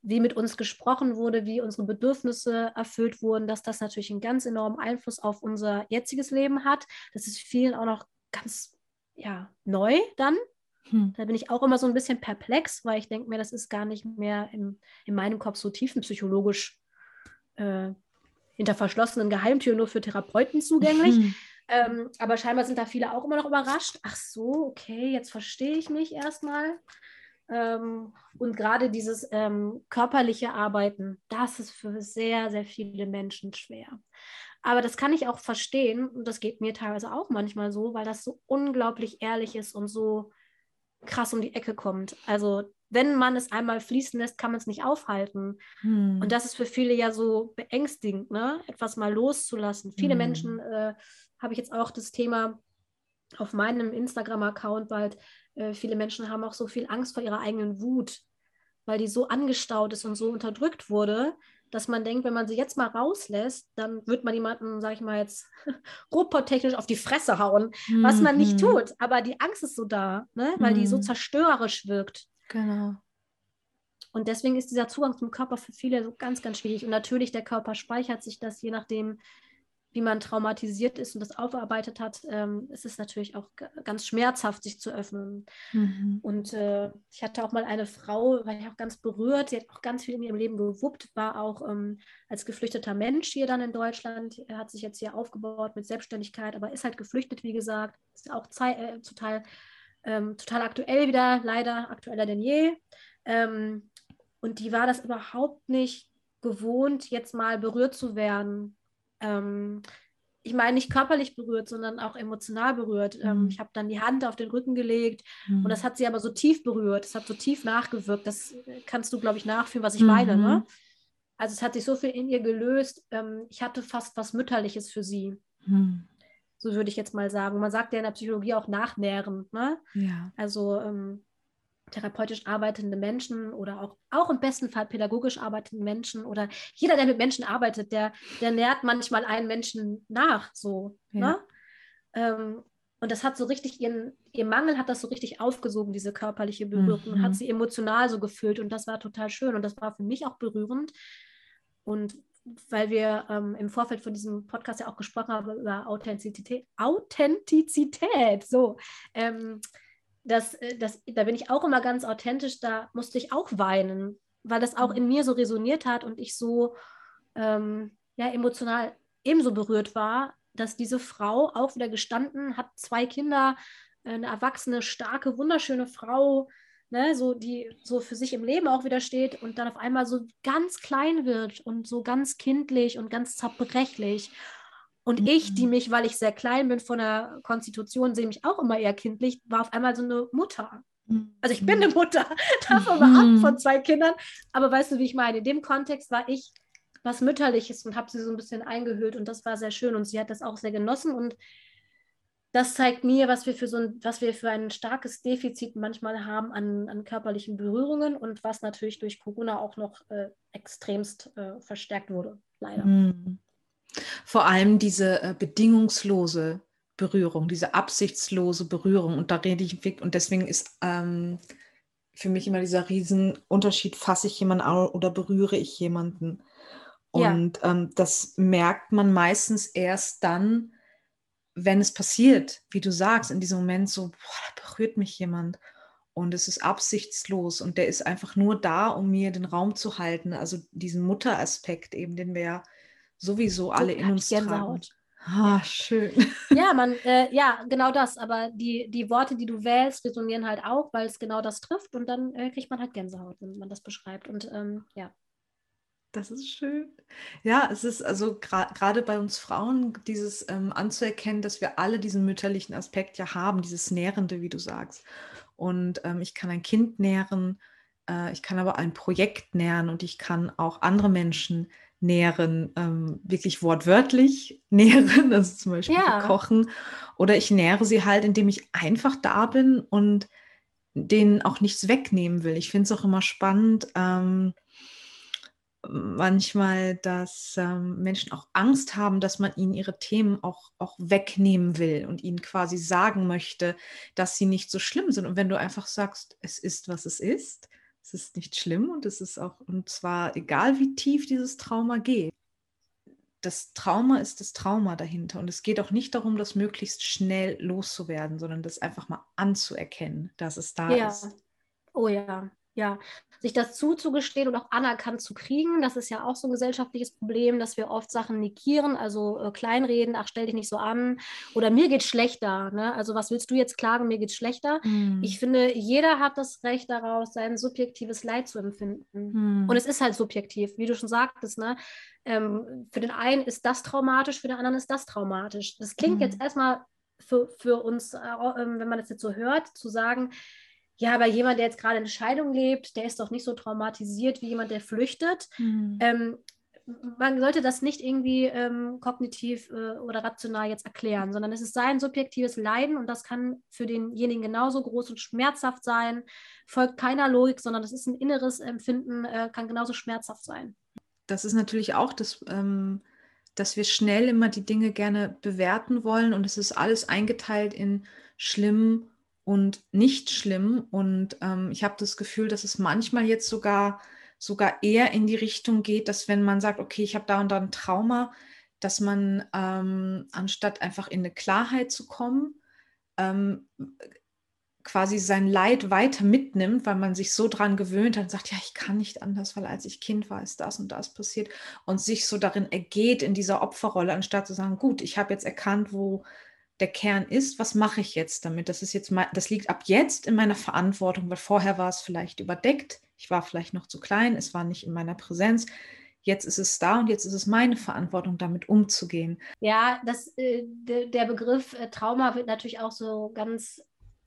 wie mit uns gesprochen wurde, wie unsere Bedürfnisse erfüllt wurden, dass das natürlich einen ganz enormen Einfluss auf unser jetziges Leben hat. Das ist vielen auch noch ganz ja, neu dann. Hm. Da bin ich auch immer so ein bisschen perplex, weil ich denke mir, das ist gar nicht mehr im, in meinem Kopf so tiefenpsychologisch äh, hinter verschlossenen Geheimtüren nur für Therapeuten zugänglich. Hm. Ähm, aber scheinbar sind da viele auch immer noch überrascht. Ach so, okay, jetzt verstehe ich mich erstmal. Ähm, und gerade dieses ähm, körperliche Arbeiten, das ist für sehr, sehr viele Menschen schwer. Aber das kann ich auch verstehen und das geht mir teilweise auch manchmal so, weil das so unglaublich ehrlich ist und so krass um die Ecke kommt. Also wenn man es einmal fließen lässt, kann man es nicht aufhalten. Hm. Und das ist für viele ja so beängstigend, ne? etwas mal loszulassen. Viele hm. Menschen äh, habe ich jetzt auch das Thema auf meinem Instagram-Account bald. Äh, viele Menschen haben auch so viel Angst vor ihrer eigenen Wut, weil die so angestaut ist und so unterdrückt wurde, dass man denkt, wenn man sie jetzt mal rauslässt, dann wird man jemanden, sage ich mal jetzt, [laughs] robottechnisch auf die Fresse hauen, mhm. was man nicht mhm. tut. Aber die Angst ist so da, ne? weil mhm. die so mhm. zerstörerisch wirkt. Genau. Und deswegen ist dieser Zugang zum Körper für viele so ganz, ganz schwierig. Und natürlich, der Körper speichert sich das, je nachdem, wie man traumatisiert ist und das aufgearbeitet hat, ähm, ist es natürlich auch ganz schmerzhaft, sich zu öffnen. Mhm. Und äh, ich hatte auch mal eine Frau, war ich auch ganz berührt, sie hat auch ganz viel in ihrem Leben gewuppt, war auch ähm, als geflüchteter Mensch hier dann in Deutschland, er hat sich jetzt hier aufgebaut mit Selbstständigkeit, aber ist halt geflüchtet, wie gesagt, ist auch äh, total, ähm, total aktuell wieder, leider aktueller denn je. Ähm, und die war das überhaupt nicht gewohnt, jetzt mal berührt zu werden ähm, ich meine nicht körperlich berührt, sondern auch emotional berührt. Ähm, mhm. ich habe dann die Hand auf den Rücken gelegt mhm. und das hat sie aber so tief berührt. Es hat so tief nachgewirkt. Das kannst du, glaube ich, nachfühlen, was ich mhm. meine. Ne? Also es hat sich so viel in ihr gelöst. Ähm, ich hatte fast was Mütterliches für sie. Mhm. So würde ich jetzt mal sagen. Man sagt ja in der Psychologie auch nachnähren. Ne? Ja. Also ähm, therapeutisch arbeitende Menschen oder auch, auch im besten Fall pädagogisch arbeitende Menschen oder jeder, der mit Menschen arbeitet, der, der nährt manchmal einen Menschen nach, so. Ja. Ne? Ähm, und das hat so richtig ihren, ihr Mangel hat das so richtig aufgesogen, diese körperliche Berührung, mhm. und hat sie emotional so gefüllt und das war total schön und das war für mich auch berührend. Und weil wir ähm, im Vorfeld von diesem Podcast ja auch gesprochen haben über Authentizität, Authentizität, so. Ähm, das, äh, das, da bin ich auch immer ganz authentisch, da musste ich auch weinen, weil das auch mhm. in mir so resoniert hat und ich so ähm, ja, emotional ebenso berührt war, dass diese Frau auch wieder gestanden hat, zwei Kinder, eine erwachsene, starke, wunderschöne Frau, ne, so die so für sich im Leben auch wieder steht und dann auf einmal so ganz klein wird und so ganz kindlich und ganz zerbrechlich. Und mhm. ich, die mich, weil ich sehr klein bin von der Konstitution, sehe mich auch immer eher kindlich, war auf einmal so eine Mutter. Also ich bin eine [laughs] mhm. Mutter, davon mal ab von zwei Kindern. Aber weißt du, wie ich meine? In dem Kontext war ich was Mütterliches und habe sie so ein bisschen eingehüllt und das war sehr schön und sie hat das auch sehr genossen und das zeigt mir, was wir für so ein, was wir für ein starkes Defizit manchmal haben an, an körperlichen Berührungen und was natürlich durch Corona auch noch äh, extremst äh, verstärkt wurde, leider. Mhm. Vor allem diese äh, bedingungslose Berührung, diese absichtslose Berührung. Und da rede ich, und deswegen ist ähm, für mich immer dieser Riesenunterschied, fasse ich jemanden an oder berühre ich jemanden. Und ja. ähm, das merkt man meistens erst dann, wenn es passiert, wie du sagst, in diesem Moment so, boah, da berührt mich jemand. Und es ist absichtslos und der ist einfach nur da, um mir den Raum zu halten. Also diesen Mutteraspekt eben, den wir ja sowieso alle in uns Gänsehaut. tragen. Ah, schön. Ja, man, äh, ja, genau das. Aber die, die Worte, die du wählst, resonieren halt auch, weil es genau das trifft und dann äh, kriegt man halt Gänsehaut, wenn man das beschreibt. Und ähm, ja. Das ist schön. Ja, es ist also gerade bei uns Frauen dieses ähm, anzuerkennen, dass wir alle diesen mütterlichen Aspekt ja haben, dieses Nährende, wie du sagst. Und ähm, ich kann ein Kind nähren, äh, ich kann aber ein Projekt nähren und ich kann auch andere Menschen nähren, ähm, wirklich wortwörtlich [laughs] nähren, also zum Beispiel ja. kochen. Oder ich nähere sie halt, indem ich einfach da bin und denen auch nichts wegnehmen will. Ich finde es auch immer spannend, ähm, manchmal, dass ähm, Menschen auch Angst haben, dass man ihnen ihre Themen auch, auch wegnehmen will und ihnen quasi sagen möchte, dass sie nicht so schlimm sind. Und wenn du einfach sagst, es ist, was es ist, es ist nicht schlimm und es ist auch, und zwar egal wie tief dieses Trauma geht. Das Trauma ist das Trauma dahinter. Und es geht auch nicht darum, das möglichst schnell loszuwerden, sondern das einfach mal anzuerkennen, dass es da ja. ist. Oh ja, ja, sich das zuzugestehen und auch anerkannt zu kriegen, das ist ja auch so ein gesellschaftliches Problem, dass wir oft Sachen negieren, also äh, kleinreden, ach, stell dich nicht so an oder mir geht schlechter. Ne? Also was willst du jetzt klagen, mir geht schlechter? Mm. Ich finde, jeder hat das Recht daraus, sein subjektives Leid zu empfinden. Mm. Und es ist halt subjektiv, wie du schon sagtest. Ne? Ähm, für den einen ist das traumatisch, für den anderen ist das traumatisch. Das klingt mm. jetzt erstmal für, für uns, äh, ähm, wenn man das jetzt so hört, zu sagen, ja, aber jemand, der jetzt gerade in Scheidung lebt, der ist doch nicht so traumatisiert wie jemand, der flüchtet. Mhm. Ähm, man sollte das nicht irgendwie ähm, kognitiv äh, oder rational jetzt erklären, sondern es ist sein subjektives Leiden und das kann für denjenigen genauso groß und schmerzhaft sein, folgt keiner Logik, sondern das ist ein inneres Empfinden, äh, kann genauso schmerzhaft sein. Das ist natürlich auch das, ähm, dass wir schnell immer die Dinge gerne bewerten wollen und es ist alles eingeteilt in schlimm und nicht schlimm. Und ähm, ich habe das Gefühl, dass es manchmal jetzt sogar, sogar eher in die Richtung geht, dass wenn man sagt, okay, ich habe da und da ein Trauma, dass man ähm, anstatt einfach in eine Klarheit zu kommen, ähm, quasi sein Leid weiter mitnimmt, weil man sich so dran gewöhnt hat und sagt, ja, ich kann nicht anders, weil als ich Kind war, ist das und das passiert und sich so darin ergeht in dieser Opferrolle, anstatt zu sagen, gut, ich habe jetzt erkannt, wo der Kern ist, was mache ich jetzt damit? Das ist jetzt mal, das liegt ab jetzt in meiner Verantwortung, weil vorher war es vielleicht überdeckt, ich war vielleicht noch zu klein, es war nicht in meiner Präsenz. jetzt ist es da und jetzt ist es meine Verantwortung, damit umzugehen. Ja, das, äh, de, der Begriff äh, Trauma wird natürlich auch so ganz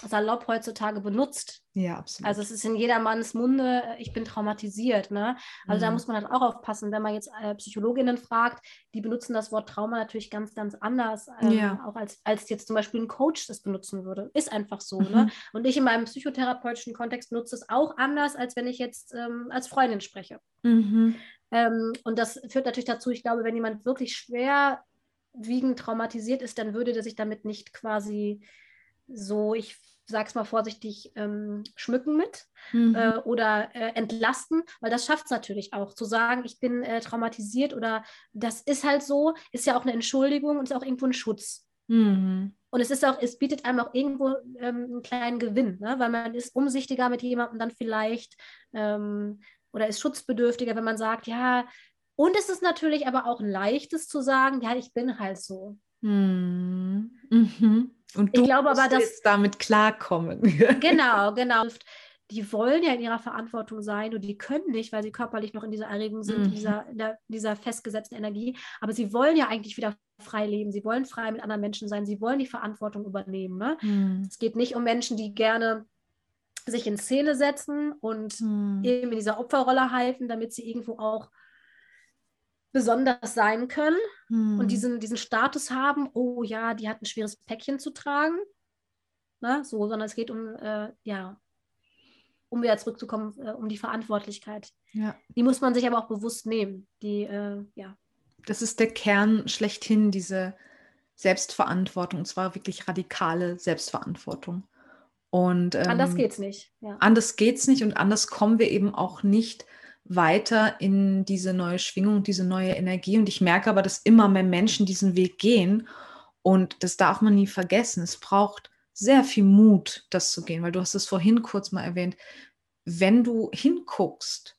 salopp heutzutage benutzt. Ja, absolut. Also es ist in jedermanns Munde, ich bin traumatisiert. Ne? Also mhm. da muss man halt auch aufpassen, wenn man jetzt äh, Psychologinnen fragt, die benutzen das Wort Trauma natürlich ganz, ganz anders, ähm, ja. auch als, als jetzt zum Beispiel ein Coach das benutzen würde. Ist einfach so. Ne? Mhm. Ne? Und ich in meinem psychotherapeutischen Kontext nutze es auch anders, als wenn ich jetzt ähm, als Freundin spreche. Mhm. Ähm, und das führt natürlich dazu, ich glaube, wenn jemand wirklich schwer wiegend traumatisiert ist, dann würde der sich damit nicht quasi so, ich sag's mal vorsichtig, ähm, schmücken mit mhm. äh, oder äh, entlasten, weil das schafft es natürlich auch. Zu sagen, ich bin äh, traumatisiert oder das ist halt so, ist ja auch eine Entschuldigung und ist auch irgendwo ein Schutz. Mhm. Und es ist auch, es bietet einem auch irgendwo ähm, einen kleinen Gewinn, ne? weil man ist umsichtiger mit jemandem dann vielleicht ähm, oder ist schutzbedürftiger, wenn man sagt, ja, und es ist natürlich aber auch ein leichtes zu sagen, ja, ich bin halt so. Mhm. Mhm. Und du ich glaube aber, dass jetzt damit klarkommen. [laughs] genau, genau. Die wollen ja in ihrer Verantwortung sein und die können nicht, weil sie körperlich noch in dieser Erregung sind, mhm. in dieser, in der, dieser festgesetzten Energie. Aber sie wollen ja eigentlich wieder frei leben. Sie wollen frei mit anderen Menschen sein. Sie wollen die Verantwortung übernehmen. Ne? Mhm. Es geht nicht um Menschen, die gerne sich in Szene setzen und mhm. eben in dieser Opferrolle halten, damit sie irgendwo auch besonders sein können hm. und diesen, diesen Status haben, oh ja, die hat ein schweres Päckchen zu tragen. Ne? So, sondern es geht um, äh, ja, um wieder zurückzukommen, äh, um die Verantwortlichkeit. Ja. Die muss man sich aber auch bewusst nehmen. Die, äh, ja. Das ist der Kern schlechthin, diese Selbstverantwortung, und zwar wirklich radikale Selbstverantwortung. Und, ähm, anders geht's nicht. Ja. Anders geht's nicht und anders kommen wir eben auch nicht weiter in diese neue Schwingung, diese neue Energie. Und ich merke aber, dass immer mehr Menschen diesen Weg gehen. Und das darf man nie vergessen. Es braucht sehr viel Mut, das zu gehen, weil du hast es vorhin kurz mal erwähnt. Wenn du hinguckst,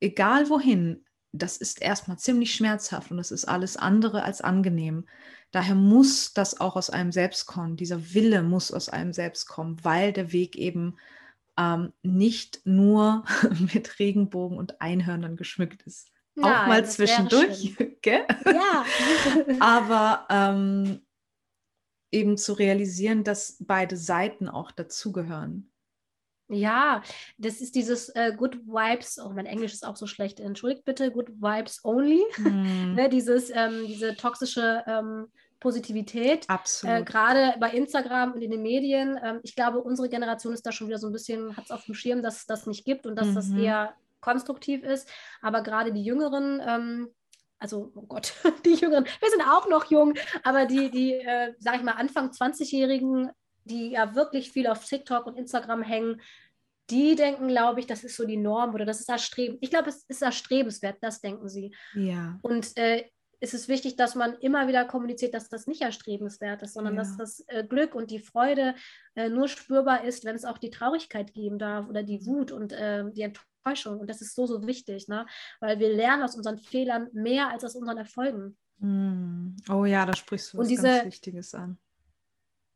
egal wohin, das ist erstmal ziemlich schmerzhaft und das ist alles andere als angenehm. Daher muss das auch aus einem selbst kommen. Dieser Wille muss aus einem selbst kommen, weil der Weg eben ähm, nicht nur [laughs] mit Regenbogen und Einhörnern geschmückt ist. Nein, auch mal zwischendurch, [laughs] gell? Ja. [laughs] Aber ähm, eben zu realisieren, dass beide Seiten auch dazugehören. Ja, das ist dieses äh, Good Vibes, oh, mein Englisch ist auch so schlecht, entschuldigt bitte, Good Vibes Only. Mm. ne, dieses, ähm, diese toxische ähm, Positivität. Absolut. Äh, Gerade bei Instagram und in den Medien. Ähm, ich glaube, unsere Generation ist da schon wieder so ein bisschen, hat es auf dem Schirm, dass es das nicht gibt und dass mhm. das eher konstruktiv ist. Aber gerade die Jüngeren, ähm, also, oh Gott, [laughs] die Jüngeren, wir sind auch noch jung, aber die, die, äh, sag ich mal, Anfang 20-Jährigen, die ja wirklich viel auf TikTok und Instagram hängen, die denken, glaube ich, das ist so die Norm oder das ist erstrebenswert. Ich glaube, es ist erstrebenswert, das denken sie. Ja. Und äh, ist es wichtig, dass man immer wieder kommuniziert, dass das nicht erstrebenswert ist, sondern ja. dass das äh, Glück und die Freude äh, nur spürbar ist, wenn es auch die Traurigkeit geben darf oder die Wut und äh, die Enttäuschung. Und das ist so, so wichtig, ne? weil wir lernen aus unseren Fehlern mehr als aus unseren Erfolgen. Mm. Oh ja, da sprichst du was diese, ganz Wichtiges an.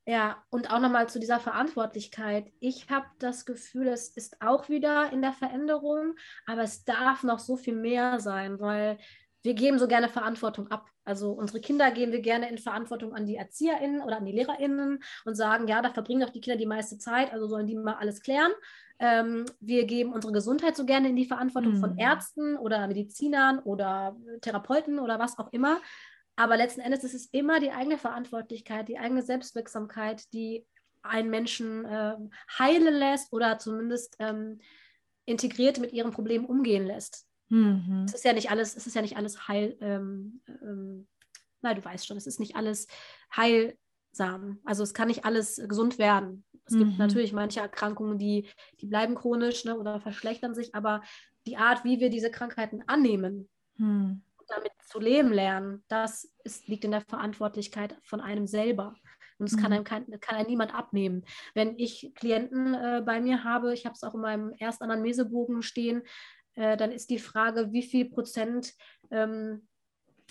Ja, und auch nochmal zu dieser Verantwortlichkeit. Ich habe das Gefühl, es ist auch wieder in der Veränderung, aber es darf noch so viel mehr sein, weil wir geben so gerne Verantwortung ab. Also unsere Kinder geben wir gerne in Verantwortung an die ErzieherInnen oder an die LehrerInnen und sagen, ja, da verbringen doch die Kinder die meiste Zeit, also sollen die mal alles klären. Ähm, wir geben unsere Gesundheit so gerne in die Verantwortung mhm. von Ärzten oder Medizinern oder Therapeuten oder was auch immer. Aber letzten Endes ist es immer die eigene Verantwortlichkeit, die eigene Selbstwirksamkeit, die einen Menschen äh, heilen lässt oder zumindest ähm, integriert mit ihrem Problem umgehen lässt. Mhm. Es ist ja nicht alles, es ist ja nicht alles heil, ähm, ähm, nein, du weißt schon, es ist nicht alles heilsam. Also es kann nicht alles gesund werden. Es mhm. gibt natürlich manche Erkrankungen, die, die bleiben chronisch ne, oder verschlechtern sich, aber die Art, wie wir diese Krankheiten annehmen, mhm. damit zu leben lernen, das ist, liegt in der Verantwortlichkeit von einem selber. Und das kann mhm. einem, kein, kann einem niemand abnehmen. Wenn ich Klienten äh, bei mir habe, ich habe es auch in meinem Erstanamnesebogen stehen, äh, dann ist die Frage, wie viel Prozent ähm,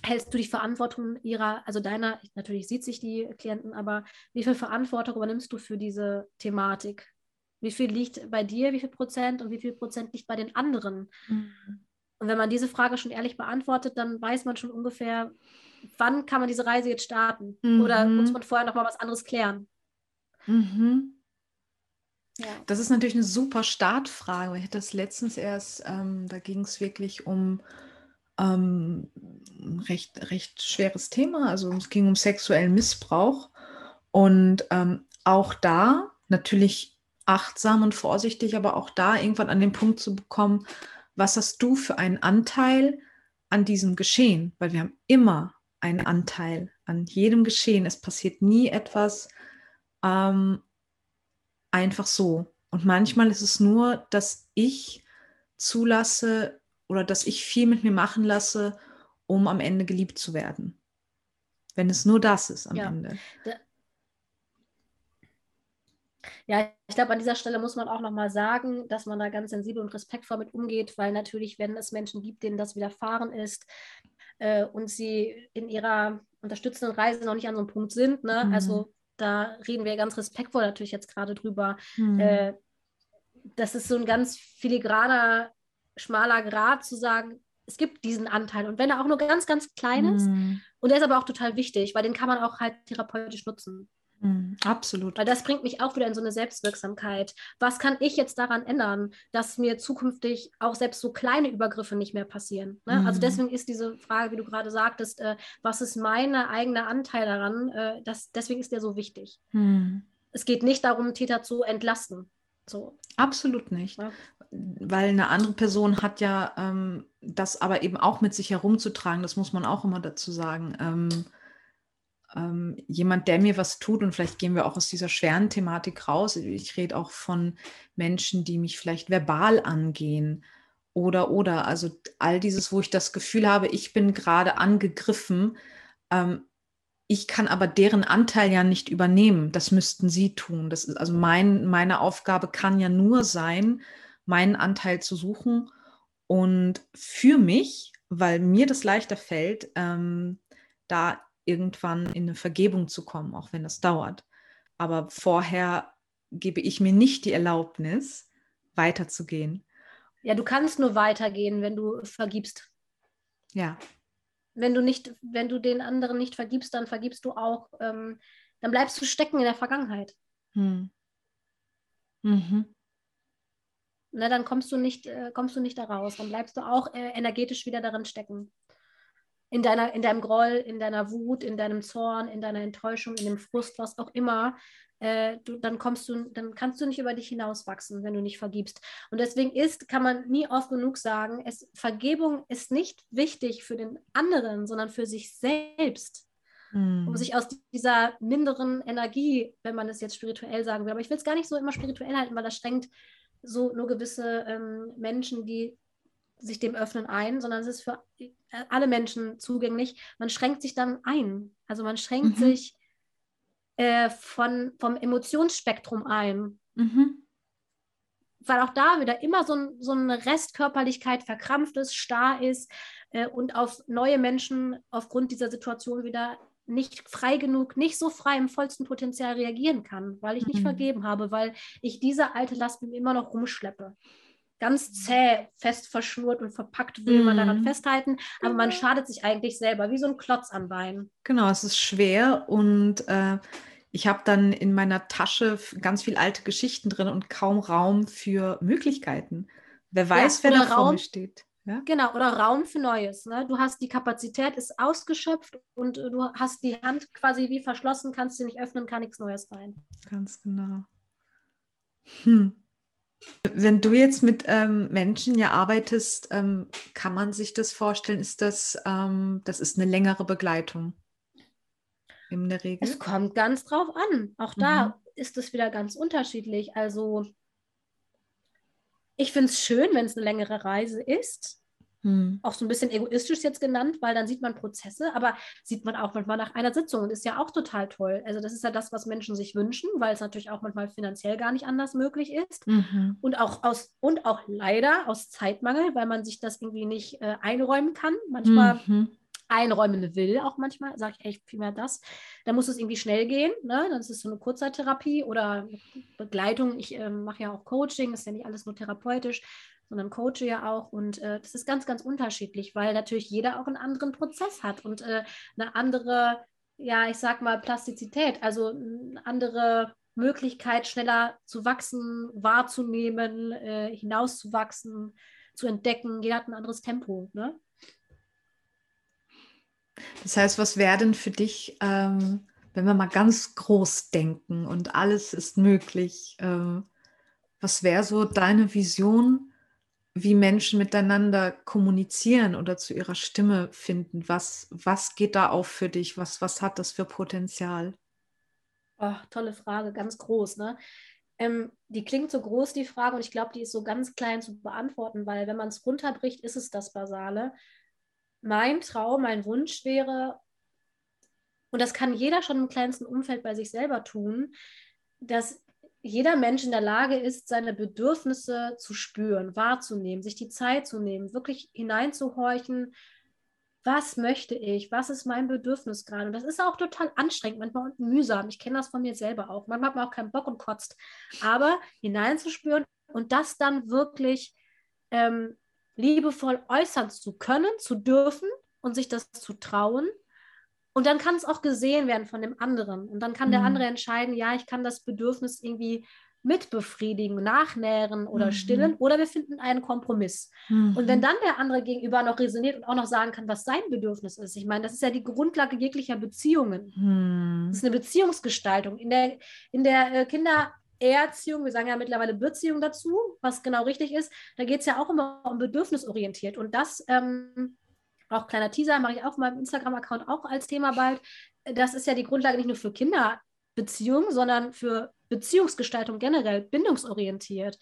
hältst du die Verantwortung ihrer, also deiner, natürlich sieht sich die Klienten, aber wie viel Verantwortung übernimmst du für diese Thematik? Wie viel liegt bei dir, wie viel Prozent und wie viel Prozent liegt bei den anderen? Mhm. Und wenn man diese Frage schon ehrlich beantwortet, dann weiß man schon ungefähr, wann kann man diese Reise jetzt starten? Mhm. Oder muss man vorher noch mal was anderes klären? Mhm. Ja. Das ist natürlich eine super Startfrage. Ich hatte das letztens erst, ähm, da ging es wirklich um ähm, recht, recht schweres Thema. Also es ging um sexuellen Missbrauch. Und ähm, auch da natürlich achtsam und vorsichtig, aber auch da irgendwann an den Punkt zu bekommen, was hast du für einen Anteil an diesem Geschehen? Weil wir haben immer einen Anteil an jedem Geschehen. Es passiert nie etwas ähm, einfach so. Und manchmal ist es nur, dass ich zulasse oder dass ich viel mit mir machen lasse, um am Ende geliebt zu werden. Wenn es nur das ist am ja. Ende. Ja, ich glaube, an dieser Stelle muss man auch nochmal sagen, dass man da ganz sensibel und respektvoll mit umgeht, weil natürlich, wenn es Menschen gibt, denen das widerfahren ist äh, und sie in ihrer unterstützenden Reise noch nicht an so einem Punkt sind, ne? Mhm. also da reden wir ganz respektvoll natürlich jetzt gerade drüber. Mhm. Äh, das ist so ein ganz filigraner, schmaler Grad zu sagen, es gibt diesen Anteil. Und wenn er auch nur ganz, ganz klein ist, mhm. und der ist aber auch total wichtig, weil den kann man auch halt therapeutisch nutzen. Mhm, absolut. Weil das bringt mich auch wieder in so eine Selbstwirksamkeit. Was kann ich jetzt daran ändern, dass mir zukünftig auch selbst so kleine Übergriffe nicht mehr passieren? Ne? Also mhm. Also deswegen ist diese Frage, wie du gerade sagtest, äh, was ist mein eigener Anteil daran? Äh, das, deswegen ist der so wichtig. Mhm. Es geht nicht darum, Täter zu entlasten. So. Absolut nicht. Ja. Weil eine andere Person hat ja ähm, das aber eben auch mit sich herumzutragen, das muss man auch immer dazu sagen. Ähm, ähm, jemand, der mir was tut und vielleicht gehen wir auch aus dieser schweren Thematik raus. Ich rede auch von Menschen, die mich vielleicht verbal angehen oder oder also all dieses, wo ich das Gefühl habe, ich bin gerade angegriffen. Ähm, ich kann aber deren Anteil ja nicht übernehmen. Das müssten sie tun. Das ist also mein, meine Aufgabe kann ja nur sein, meinen Anteil zu suchen und für mich, weil mir das leichter fällt, ähm, da irgendwann in eine Vergebung zu kommen, auch wenn das dauert. Aber vorher gebe ich mir nicht die Erlaubnis, weiterzugehen. Ja, du kannst nur weitergehen, wenn du vergibst. Ja. Wenn du nicht, wenn du den anderen nicht vergibst, dann vergibst du auch, ähm, dann bleibst du stecken in der Vergangenheit. Hm. Mhm. Na, dann kommst du nicht, äh, kommst du nicht da raus. Dann bleibst du auch äh, energetisch wieder darin stecken in, deiner, in deinem Groll, in deiner Wut, in deinem Zorn, in deiner Enttäuschung, in dem Frust, was auch immer, äh, du, dann kommst du, dann kannst du nicht über dich hinauswachsen, wenn du nicht vergibst. Und deswegen ist, kann man nie oft genug sagen, es, Vergebung ist nicht wichtig für den anderen, sondern für sich selbst. Um hm. sich aus dieser minderen Energie, wenn man es jetzt spirituell sagen will, aber ich will es gar nicht so immer spirituell halten, weil das schränkt so nur gewisse ähm, Menschen, die sich dem öffnen ein, sondern es ist für alle Menschen zugänglich. Man schränkt sich dann ein. Also man schränkt mhm. sich äh, von, vom Emotionsspektrum ein. Mhm. Weil auch da wieder immer so, ein, so eine Restkörperlichkeit verkrampft ist, starr ist äh, und auf neue Menschen aufgrund dieser Situation wieder nicht frei genug, nicht so frei im vollsten Potenzial reagieren kann, weil ich nicht mhm. vergeben habe, weil ich diese alte Last mit mir immer noch rumschleppe ganz zäh fest verschnurrt und verpackt will man daran mhm. festhalten, aber man genau. schadet sich eigentlich selber, wie so ein Klotz am Bein. Genau, es ist schwer und äh, ich habe dann in meiner Tasche ganz viel alte Geschichten drin und kaum Raum für Möglichkeiten. Wer weiß, ja, wer da vor mir steht. Ja? Genau, oder Raum für Neues. Ne? Du hast die Kapazität, ist ausgeschöpft und äh, du hast die Hand quasi wie verschlossen, kannst sie nicht öffnen, kann nichts Neues rein. Ganz genau. Hm. Wenn du jetzt mit ähm, Menschen ja arbeitest, ähm, kann man sich das vorstellen, ist das, ähm, das ist eine längere Begleitung in der Regel? Es kommt ganz drauf an. Auch da mhm. ist es wieder ganz unterschiedlich. Also ich finde es schön, wenn es eine längere Reise ist. Hm. Auch so ein bisschen egoistisch jetzt genannt, weil dann sieht man Prozesse, aber sieht man auch manchmal nach einer Sitzung und ist ja auch total toll. Also das ist ja das, was Menschen sich wünschen, weil es natürlich auch manchmal finanziell gar nicht anders möglich ist. Mhm. Und auch aus und auch leider aus Zeitmangel, weil man sich das irgendwie nicht äh, einräumen kann. Manchmal mhm einräumen will, auch manchmal, sage ich echt vielmehr das, dann muss es irgendwie schnell gehen. Ne? Dann ist es so eine Kurzzeittherapie oder Begleitung. Ich äh, mache ja auch Coaching, ist ja nicht alles nur therapeutisch. Sondern coache ja auch. Und äh, das ist ganz, ganz unterschiedlich, weil natürlich jeder auch einen anderen Prozess hat und äh, eine andere, ja, ich sag mal, Plastizität, also eine andere Möglichkeit, schneller zu wachsen, wahrzunehmen, äh, hinauszuwachsen, zu entdecken. Jeder hat ein anderes Tempo. Ne? Das heißt, was wäre denn für dich, ähm, wenn wir mal ganz groß denken und alles ist möglich? Ähm, was wäre so deine Vision, wie Menschen miteinander kommunizieren oder zu ihrer Stimme finden? Was, was geht da auf für dich? Was, was hat das für Potenzial? Oh, tolle Frage, ganz groß. Ne? Ähm, die klingt so groß, die Frage, und ich glaube, die ist so ganz klein zu beantworten, weil wenn man es runterbricht, ist es das Basale mein Traum, mein Wunsch wäre, und das kann jeder schon im kleinsten Umfeld bei sich selber tun, dass jeder Mensch in der Lage ist, seine Bedürfnisse zu spüren, wahrzunehmen, sich die Zeit zu nehmen, wirklich hineinzuhorchen, was möchte ich, was ist mein Bedürfnis gerade. Und das ist auch total anstrengend, manchmal und mühsam. Ich kenne das von mir selber auch. Manchmal hat man auch keinen Bock und kotzt. Aber hineinzuspüren und das dann wirklich ähm, liebevoll äußern zu können, zu dürfen und sich das zu trauen. Und dann kann es auch gesehen werden von dem anderen. Und dann kann mhm. der andere entscheiden, ja, ich kann das Bedürfnis irgendwie mitbefriedigen, nachnähren oder mhm. stillen oder wir finden einen Kompromiss. Mhm. Und wenn dann der andere gegenüber noch resoniert und auch noch sagen kann, was sein Bedürfnis ist, ich meine, das ist ja die Grundlage jeglicher Beziehungen. Mhm. Das ist eine Beziehungsgestaltung. In der, in der äh, Kinder- Erziehung, wir sagen ja mittlerweile Beziehung dazu, was genau richtig ist, da geht es ja auch immer um bedürfnisorientiert. Und das, ähm, auch kleiner Teaser, mache ich auch auf meinem Instagram-Account auch als Thema bald. Das ist ja die Grundlage nicht nur für Kinderbeziehungen, sondern für Beziehungsgestaltung generell, bindungsorientiert.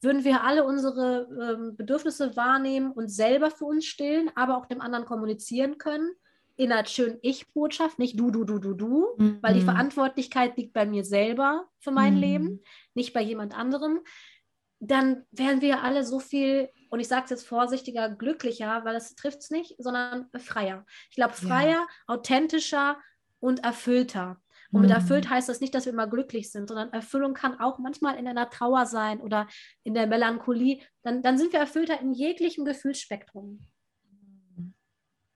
Würden wir alle unsere ähm, Bedürfnisse wahrnehmen und selber für uns stillen, aber auch dem anderen kommunizieren können, in einer schönen Ich-Botschaft, nicht du, du, du, du, du, mhm. weil die Verantwortlichkeit liegt bei mir selber für mein mhm. Leben, nicht bei jemand anderem, dann wären wir alle so viel, und ich sage es jetzt vorsichtiger, glücklicher, weil das trifft es nicht, sondern freier. Ich glaube, freier, ja. authentischer und erfüllter. Und mit mhm. erfüllt heißt das nicht, dass wir immer glücklich sind, sondern Erfüllung kann auch manchmal in einer Trauer sein oder in der Melancholie. Dann, dann sind wir erfüllter in jeglichem Gefühlsspektrum.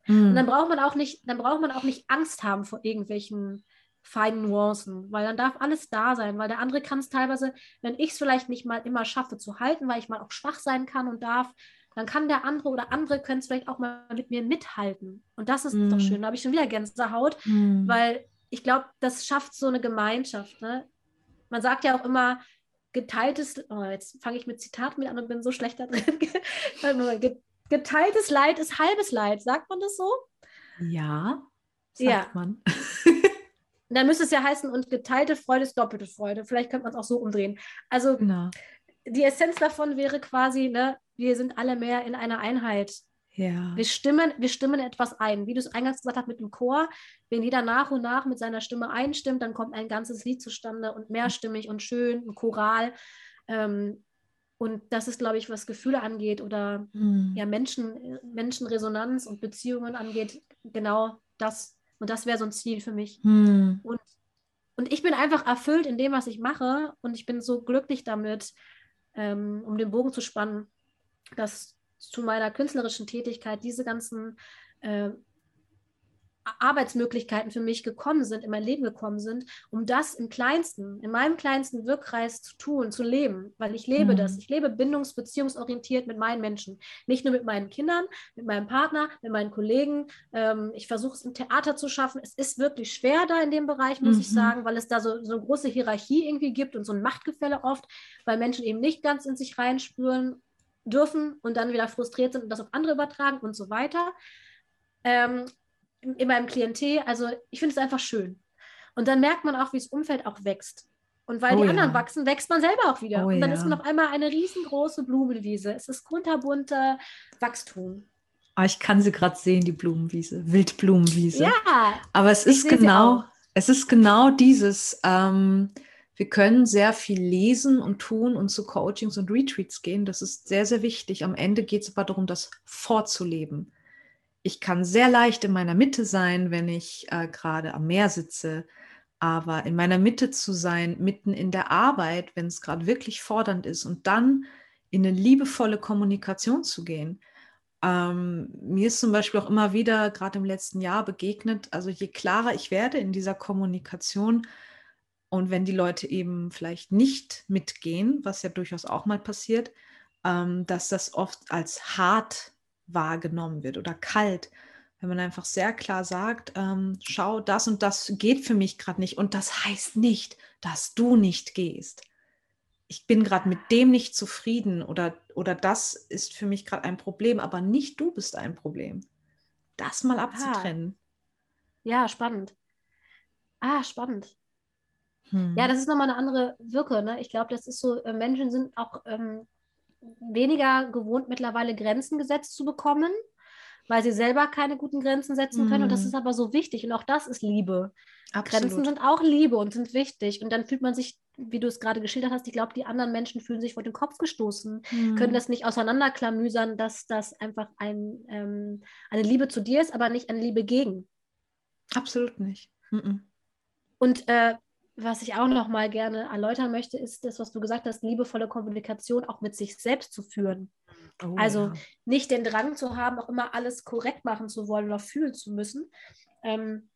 Mhm. Und dann braucht man auch nicht, dann braucht man auch nicht Angst haben vor irgendwelchen feinen Nuancen, weil dann darf alles da sein, weil der andere kann es teilweise, wenn ich es vielleicht nicht mal immer schaffe zu halten, weil ich mal auch schwach sein kann und darf, dann kann der andere oder andere können es vielleicht auch mal mit mir mithalten. Und das ist mm. doch schön. Da habe ich schon wieder Gänsehaut, mm. weil ich glaube, das schafft so eine Gemeinschaft. Ne? Man sagt ja auch immer, geteiltes, oh, jetzt fange ich mit Zitaten mit an und bin so schlecht da drin. [laughs] geteiltes Leid ist halbes Leid. Sagt man das so? Ja, sagt ja. man. [laughs] dann müsste es ja heißen, und geteilte Freude ist doppelte Freude. Vielleicht könnte man es auch so umdrehen. Also genau. die Essenz davon wäre quasi, ne, wir sind alle mehr in einer Einheit. Ja. Wir stimmen, wir stimmen etwas ein. Wie du es eingangs gesagt hast mit dem Chor, wenn jeder nach und nach mit seiner Stimme einstimmt, dann kommt ein ganzes Lied zustande und mehrstimmig und schön, ein Choral. Ähm, und das ist, glaube ich, was Gefühle angeht oder mhm. ja, Menschen, Menschenresonanz und Beziehungen angeht, genau das. Und das wäre so ein Ziel für mich. Mhm. Und, und ich bin einfach erfüllt in dem, was ich mache. Und ich bin so glücklich damit, ähm, um den Bogen zu spannen, dass zu meiner künstlerischen Tätigkeit diese ganzen äh, Arbeitsmöglichkeiten für mich gekommen sind, in mein Leben gekommen sind, um das im kleinsten, in meinem kleinsten Wirkkreis zu tun, zu leben, weil ich lebe mhm. das. Ich lebe bindungs-, beziehungsorientiert mit meinen Menschen. Nicht nur mit meinen Kindern, mit meinem Partner, mit meinen Kollegen. Ähm, ich versuche es im Theater zu schaffen. Es ist wirklich schwer da in dem Bereich, muss mhm. ich sagen, weil es da so, so eine große Hierarchie irgendwie gibt und so ein Machtgefälle oft, weil Menschen eben nicht ganz in sich reinspüren dürfen und dann wieder frustriert sind und das auf andere übertragen und so weiter. Ähm, in meinem Klientel. Also ich finde es einfach schön. Und dann merkt man auch, wie das Umfeld auch wächst. Und weil oh, die anderen wachsen, wächst man selber auch wieder. Oh, und dann ja. ist man auf einmal eine riesengroße Blumenwiese. Es ist kunterbunter Wachstum. Oh, ich kann sie gerade sehen, die Blumenwiese, Wildblumenwiese. Ja. Aber es ist genau, es ist genau dieses. Ähm, wir können sehr viel lesen und tun und zu Coachings und Retreats gehen. Das ist sehr, sehr wichtig. Am Ende geht es aber darum, das vorzuleben ich kann sehr leicht in meiner Mitte sein, wenn ich äh, gerade am Meer sitze. Aber in meiner Mitte zu sein, mitten in der Arbeit, wenn es gerade wirklich fordernd ist und dann in eine liebevolle Kommunikation zu gehen. Ähm, mir ist zum Beispiel auch immer wieder, gerade im letzten Jahr, begegnet, also je klarer ich werde in dieser Kommunikation und wenn die Leute eben vielleicht nicht mitgehen, was ja durchaus auch mal passiert, ähm, dass das oft als hart wahrgenommen wird oder kalt. Wenn man einfach sehr klar sagt, ähm, schau, das und das geht für mich gerade nicht und das heißt nicht, dass du nicht gehst ich bin gerade mit dem nicht zufrieden oder, oder das ist für mich gerade ein Problem, aber nicht du bist ein Problem. Das mal abzutrennen. Ah. Ja, spannend. Ah, spannend. Hm. Ja, das ist nochmal eine andere Wirke. Ne? Ich glaube, das ist so, äh, Menschen sind auch ähm, weniger gewohnt, mittlerweile Grenzen gesetzt zu bekommen, weil sie selber keine guten Grenzen setzen können. Mhm. Und das hm. ist aber so wichtig. Und auch das ist Liebe. Absolut. Grenzen sind auch Liebe und sind wichtig. Und dann fühlt man sich, wie du es gerade geschildert hast, ich glaube, die anderen Menschen fühlen sich vor den Kopf gestoßen, mhm. können das nicht auseinanderklamüsern, dass das einfach ein, ähm, eine Liebe zu dir ist, aber nicht eine Liebe gegen. Absolut nicht. Mhm. Und äh, was ich auch noch mal gerne erläutern möchte, ist das, was du gesagt hast, liebevolle Kommunikation auch mit sich selbst zu führen. Oh, also ja. nicht den Drang zu haben, auch immer alles korrekt machen zu wollen oder fühlen zu müssen. Ähm,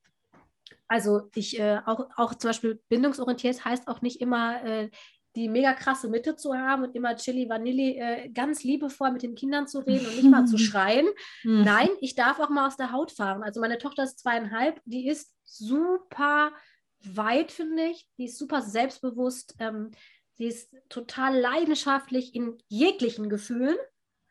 also ich äh, auch, auch zum Beispiel bindungsorientiert heißt auch nicht immer äh, die mega krasse Mitte zu haben und immer Chili Vanilli äh, ganz liebevoll mit den Kindern zu reden und nicht mal zu [laughs] schreien. Mhm. Nein, ich darf auch mal aus der Haut fahren. Also meine Tochter ist zweieinhalb, die ist super weit, finde ich. Die ist super selbstbewusst. Ähm, sie ist total leidenschaftlich in jeglichen Gefühlen.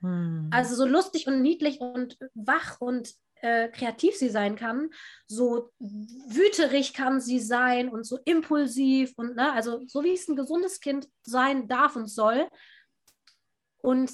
Mhm. Also so lustig und niedlich und wach und äh, kreativ sie sein kann, so wüterig kann sie sein und so impulsiv und ne, also so wie es ein gesundes Kind sein darf und soll. Und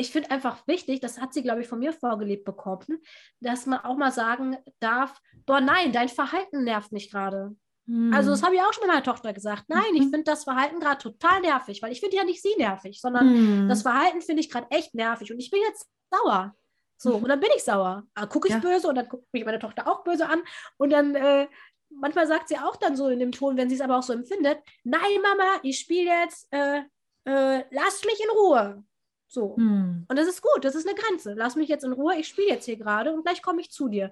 ich finde einfach wichtig, das hat sie, glaube ich, von mir vorgelebt bekommen, dass man auch mal sagen darf, boah, nein, dein Verhalten nervt mich gerade. Hm. Also das habe ich auch schon mit meiner Tochter gesagt. Nein, mhm. ich finde das Verhalten gerade total nervig, weil ich finde ja nicht sie nervig, sondern hm. das Verhalten finde ich gerade echt nervig und ich bin jetzt sauer. So, mhm. und dann bin ich sauer. Ah, gucke ich ja. böse und dann guckt mich meine Tochter auch böse an. Und dann äh, manchmal sagt sie auch dann so in dem Ton, wenn sie es aber auch so empfindet, nein, Mama, ich spiele jetzt, äh, äh, lasst mich in Ruhe. So. Hm. Und das ist gut, das ist eine Grenze. Lass mich jetzt in Ruhe, ich spiele jetzt hier gerade und gleich komme ich zu dir.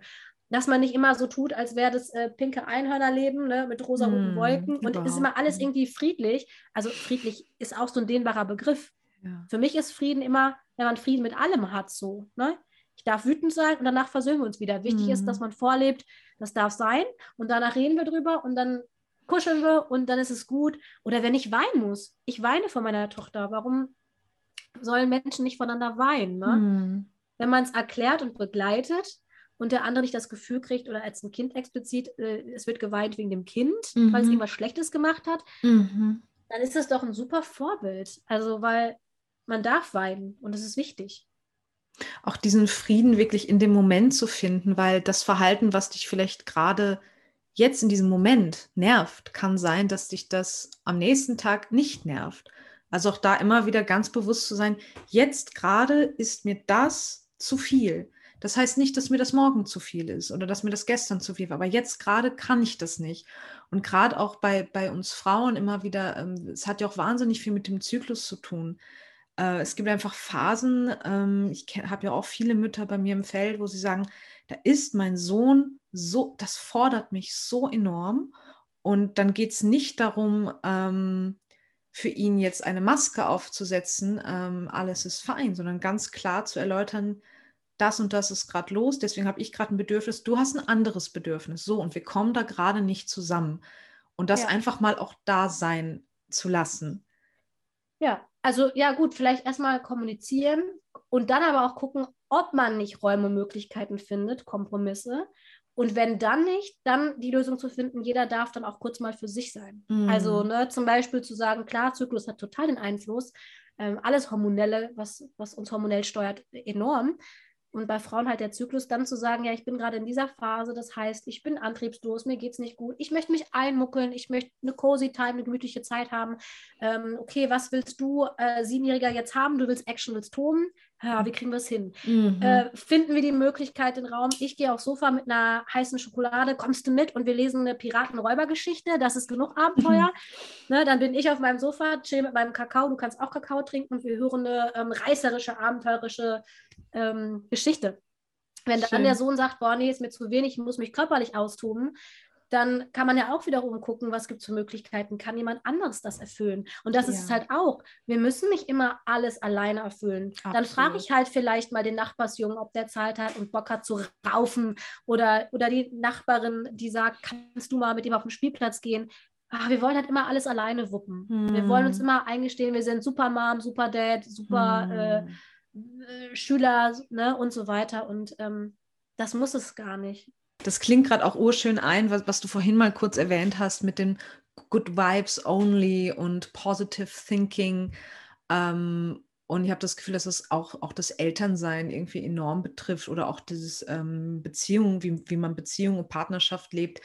Dass man nicht immer so tut, als wäre das äh, pinke Einhörnerleben ne, mit rosa-roten hm, Wolken und es ist immer alles irgendwie friedlich. Also friedlich ist auch so ein dehnbarer Begriff. Ja. Für mich ist Frieden immer, wenn man Frieden mit allem hat, so. Ne? ich darf wütend sein und danach versöhnen wir uns wieder. Wichtig mhm. ist, dass man vorlebt, das darf sein und danach reden wir drüber und dann kuscheln wir und dann ist es gut. Oder wenn ich weinen muss, ich weine vor meiner Tochter. Warum sollen Menschen nicht voneinander weinen? Ne? Mhm. Wenn man es erklärt und begleitet und der andere nicht das Gefühl kriegt oder als ein Kind explizit, äh, es wird geweint wegen dem Kind, mhm. weil es irgendwas Schlechtes gemacht hat, mhm. dann ist das doch ein super Vorbild. Also, weil man darf weinen und das ist wichtig auch diesen Frieden wirklich in dem Moment zu finden, weil das Verhalten, was dich vielleicht gerade jetzt in diesem Moment nervt, kann sein, dass dich das am nächsten Tag nicht nervt. Also auch da immer wieder ganz bewusst zu sein, jetzt gerade ist mir das zu viel. Das heißt nicht, dass mir das morgen zu viel ist oder dass mir das gestern zu viel war, aber jetzt gerade kann ich das nicht. Und gerade auch bei, bei uns Frauen immer wieder, ähm, es hat ja auch wahnsinnig viel mit dem Zyklus zu tun äh, es gibt einfach Phasen, ähm, ich habe ja auch viele Mütter bei mir im Feld, wo sie sagen, da ist mein Sohn so, das fordert mich so enorm. Und dann geht es nicht darum, ähm, für ihn jetzt eine Maske aufzusetzen, ähm, alles ist fein, sondern ganz klar zu erläutern, das und das ist gerade los, deswegen habe ich gerade ein Bedürfnis, du hast ein anderes Bedürfnis. So, und wir kommen da gerade nicht zusammen. Und das ja. einfach mal auch da sein zu lassen. Ja, also ja gut, vielleicht erstmal kommunizieren und dann aber auch gucken, ob man nicht Räume, Möglichkeiten findet, Kompromisse. Und wenn dann nicht, dann die Lösung zu finden, jeder darf dann auch kurz mal für sich sein. Mhm. Also ne, zum Beispiel zu sagen, klar, Zyklus hat total den Einfluss, ähm, alles Hormonelle, was, was uns hormonell steuert, enorm und bei Frauen halt der Zyklus dann zu sagen, ja, ich bin gerade in dieser Phase, das heißt, ich bin antriebslos, mir geht es nicht gut, ich möchte mich einmuckeln, ich möchte eine cozy Time, eine gemütliche Zeit haben. Ähm, okay, was willst du, äh, Siebenjähriger, jetzt haben? Du willst Action, willst toben? Ja, wie kriegen wir es hin? Mhm. Äh, finden wir die Möglichkeit, den Raum, ich gehe aufs Sofa mit einer heißen Schokolade, kommst du mit und wir lesen eine Piraten-Räuber-Geschichte, das ist genug Abenteuer. Mhm. Ne, dann bin ich auf meinem Sofa, chill mit meinem Kakao, du kannst auch Kakao trinken und wir hören eine ähm, reißerische, abenteuerische ähm, Geschichte. Wenn Schön. dann der Sohn sagt, boah, nee, ist mir zu wenig, ich muss mich körperlich austoben, dann kann man ja auch wiederum gucken, was gibt es für Möglichkeiten. Kann jemand anderes das erfüllen? Und das ja. ist es halt auch. Wir müssen nicht immer alles alleine erfüllen. Absolut. Dann frage ich halt vielleicht mal den Nachbarsjungen, ob der Zeit hat und Bock hat zu raufen. Oder, oder die Nachbarin, die sagt, kannst du mal mit ihm auf den Spielplatz gehen? Ach, wir wollen halt immer alles alleine wuppen. Hm. Wir wollen uns hm. immer eingestehen, wir sind super Mom, super Dad, super äh, hm. äh, Schüler ne, und so weiter. Und ähm, das muss es gar nicht. Das klingt gerade auch urschön ein, was, was du vorhin mal kurz erwähnt hast mit den Good Vibes Only und Positive Thinking. Ähm, und ich habe das Gefühl, dass es auch, auch das Elternsein irgendwie enorm betrifft oder auch dieses ähm, Beziehung, wie, wie man Beziehung und Partnerschaft lebt.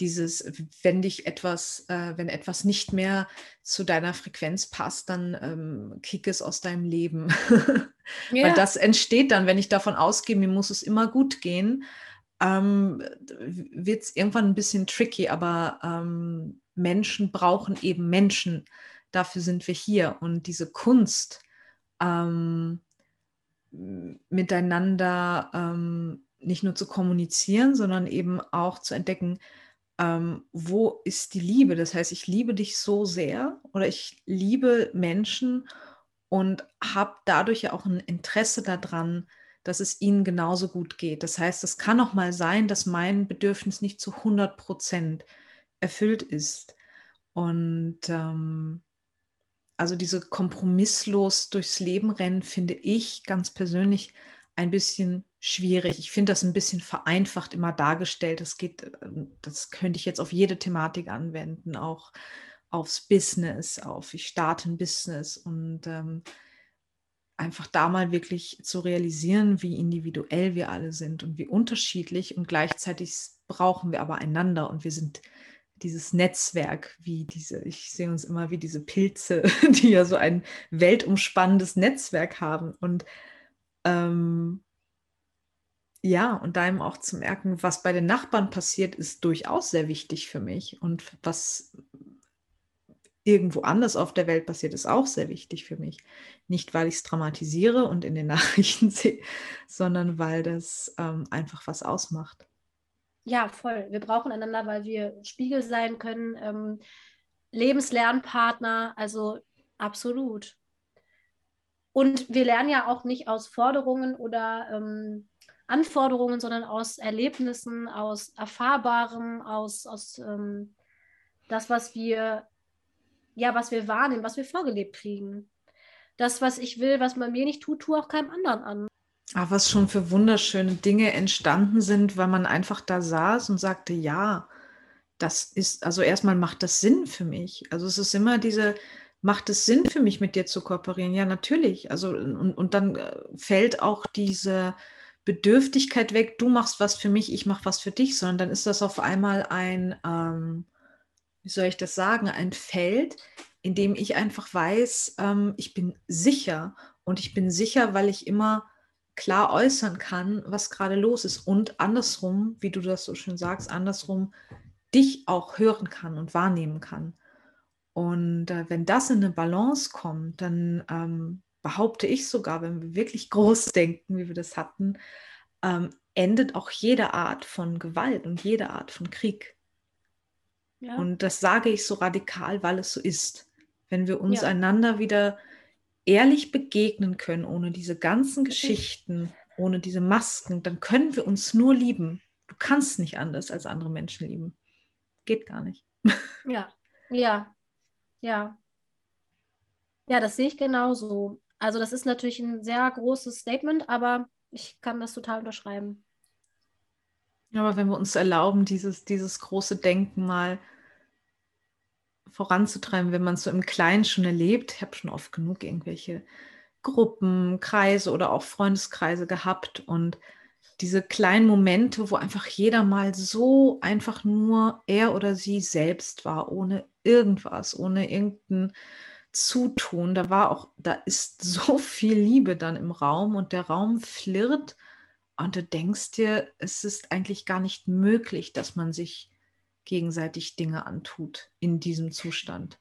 Dieses, wenn dich etwas, äh, wenn etwas nicht mehr zu deiner Frequenz passt, dann ähm, kick es aus deinem Leben. [laughs] ja. Weil das entsteht dann, wenn ich davon ausgehe, mir muss es immer gut gehen ähm, wird es irgendwann ein bisschen tricky, aber ähm, Menschen brauchen eben Menschen. Dafür sind wir hier. Und diese Kunst, ähm, miteinander ähm, nicht nur zu kommunizieren, sondern eben auch zu entdecken, ähm, wo ist die Liebe? Das heißt, ich liebe dich so sehr oder ich liebe Menschen und habe dadurch ja auch ein Interesse daran, dass es ihnen genauso gut geht. Das heißt, es kann auch mal sein, dass mein Bedürfnis nicht zu 100 Prozent erfüllt ist. Und ähm, also diese kompromisslos durchs Leben rennen, finde ich ganz persönlich ein bisschen schwierig. Ich finde das ein bisschen vereinfacht immer dargestellt. Das geht, ähm, das könnte ich jetzt auf jede Thematik anwenden, auch aufs Business, auf ich starte ein Business und ähm, einfach da mal wirklich zu realisieren, wie individuell wir alle sind und wie unterschiedlich und gleichzeitig brauchen wir aber einander und wir sind dieses Netzwerk, wie diese, ich sehe uns immer wie diese Pilze, [laughs] die ja so ein weltumspannendes Netzwerk haben und ähm, ja, und da eben auch zu merken, was bei den Nachbarn passiert, ist durchaus sehr wichtig für mich und was irgendwo anders auf der Welt passiert, ist auch sehr wichtig für mich. Nicht, weil ich es dramatisiere und in den [laughs] Nachrichten sehe, sondern weil das ähm, einfach was ausmacht. Ja, voll. Wir brauchen einander, weil wir Spiegel sein können, ähm, Lebenslernpartner, also absolut. Und wir lernen ja auch nicht aus Forderungen oder ähm, Anforderungen, sondern aus Erlebnissen, aus Erfahrbarem, aus, aus ähm, das, was wir ja, was wir wahrnehmen, was wir vorgelebt kriegen. Das, was ich will, was man mir nicht tut, tue auch keinem anderen an. Ach, was schon für wunderschöne Dinge entstanden sind, weil man einfach da saß und sagte, ja, das ist, also erstmal macht das Sinn für mich. Also es ist immer diese, macht es Sinn für mich, mit dir zu kooperieren? Ja, natürlich. Also, und, und dann äh, fällt auch diese Bedürftigkeit weg, du machst was für mich, ich mache was für dich, sondern dann ist das auf einmal ein, ähm, wie soll ich das sagen, ein Feld, in dem ich einfach weiß, ähm, ich bin sicher und ich bin sicher, weil ich immer klar äußern kann, was gerade los ist und andersrum, wie du das so schön sagst, andersrum dich auch hören kann und wahrnehmen kann. Und äh, wenn das in eine Balance kommt, dann ähm, behaupte ich sogar, wenn wir wirklich [laughs] groß denken, wie wir das hatten, ähm, endet auch jede Art von Gewalt und jede Art von Krieg. Ja. Und das sage ich so radikal, weil es so ist. Wenn wir uns ja. einander wieder ehrlich begegnen können, ohne diese ganzen Geschichten, ohne diese Masken, dann können wir uns nur lieben. Du kannst nicht anders als andere Menschen lieben. Geht gar nicht. [laughs] Ja, ja, ja. Ja, das sehe ich genauso. Also das ist natürlich ein sehr großes Statement, aber ich kann das total unterschreiben. Aber wenn wir uns erlauben, dieses, dieses große Denken mal voranzutreiben, wenn man es so im Kleinen schon erlebt. Ich habe schon oft genug irgendwelche Gruppen, Kreise oder auch Freundeskreise gehabt und diese kleinen Momente, wo einfach jeder mal so einfach nur er oder sie selbst war, ohne irgendwas, ohne irgendein zutun. Da war auch, da ist [laughs] so viel Liebe dann im Raum und der Raum flirrt und du denkst dir, es ist eigentlich gar nicht möglich, dass man sich gegenseitig Dinge antut in diesem Zustand.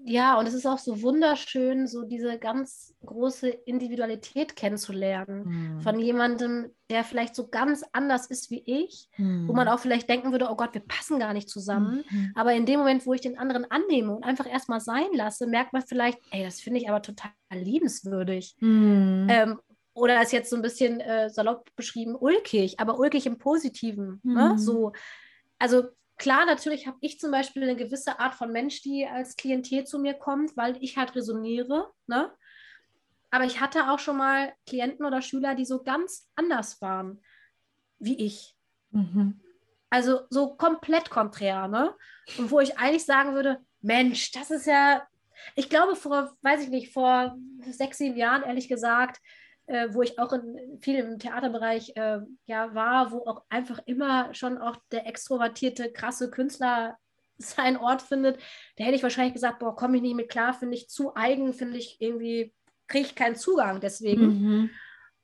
Ja, und es ist auch so wunderschön, so diese ganz große Individualität kennenzulernen hm. von jemandem, der vielleicht so ganz anders ist wie ich, hm. wo man auch vielleicht denken würde, oh Gott, wir passen gar nicht zusammen. Hm. Aber in dem Moment, wo ich den anderen annehme und einfach erstmal sein lasse, merkt man vielleicht, ey, das finde ich aber total liebenswürdig. Hm. Ähm, oder ist jetzt so ein bisschen äh, salopp beschrieben, ulkig, aber ulkig im Positiven. Ne? Hm. So, also Klar, natürlich habe ich zum Beispiel eine gewisse Art von Mensch, die als Klientel zu mir kommt, weil ich halt resoniere. Ne? Aber ich hatte auch schon mal Klienten oder Schüler, die so ganz anders waren wie ich. Mhm. Also so komplett konträr, ne? Und wo ich eigentlich sagen würde, Mensch, das ist ja, ich glaube vor, weiß ich nicht, vor sechs, sieben Jahren, ehrlich gesagt, äh, wo ich auch in, viel im Theaterbereich äh, ja, war, wo auch einfach immer schon auch der extrovertierte, krasse Künstler [laughs] seinen Ort findet, da hätte ich wahrscheinlich gesagt, boah, komme ich nicht mit klar, finde ich zu eigen, finde ich irgendwie, kriege ich keinen Zugang deswegen. Mhm.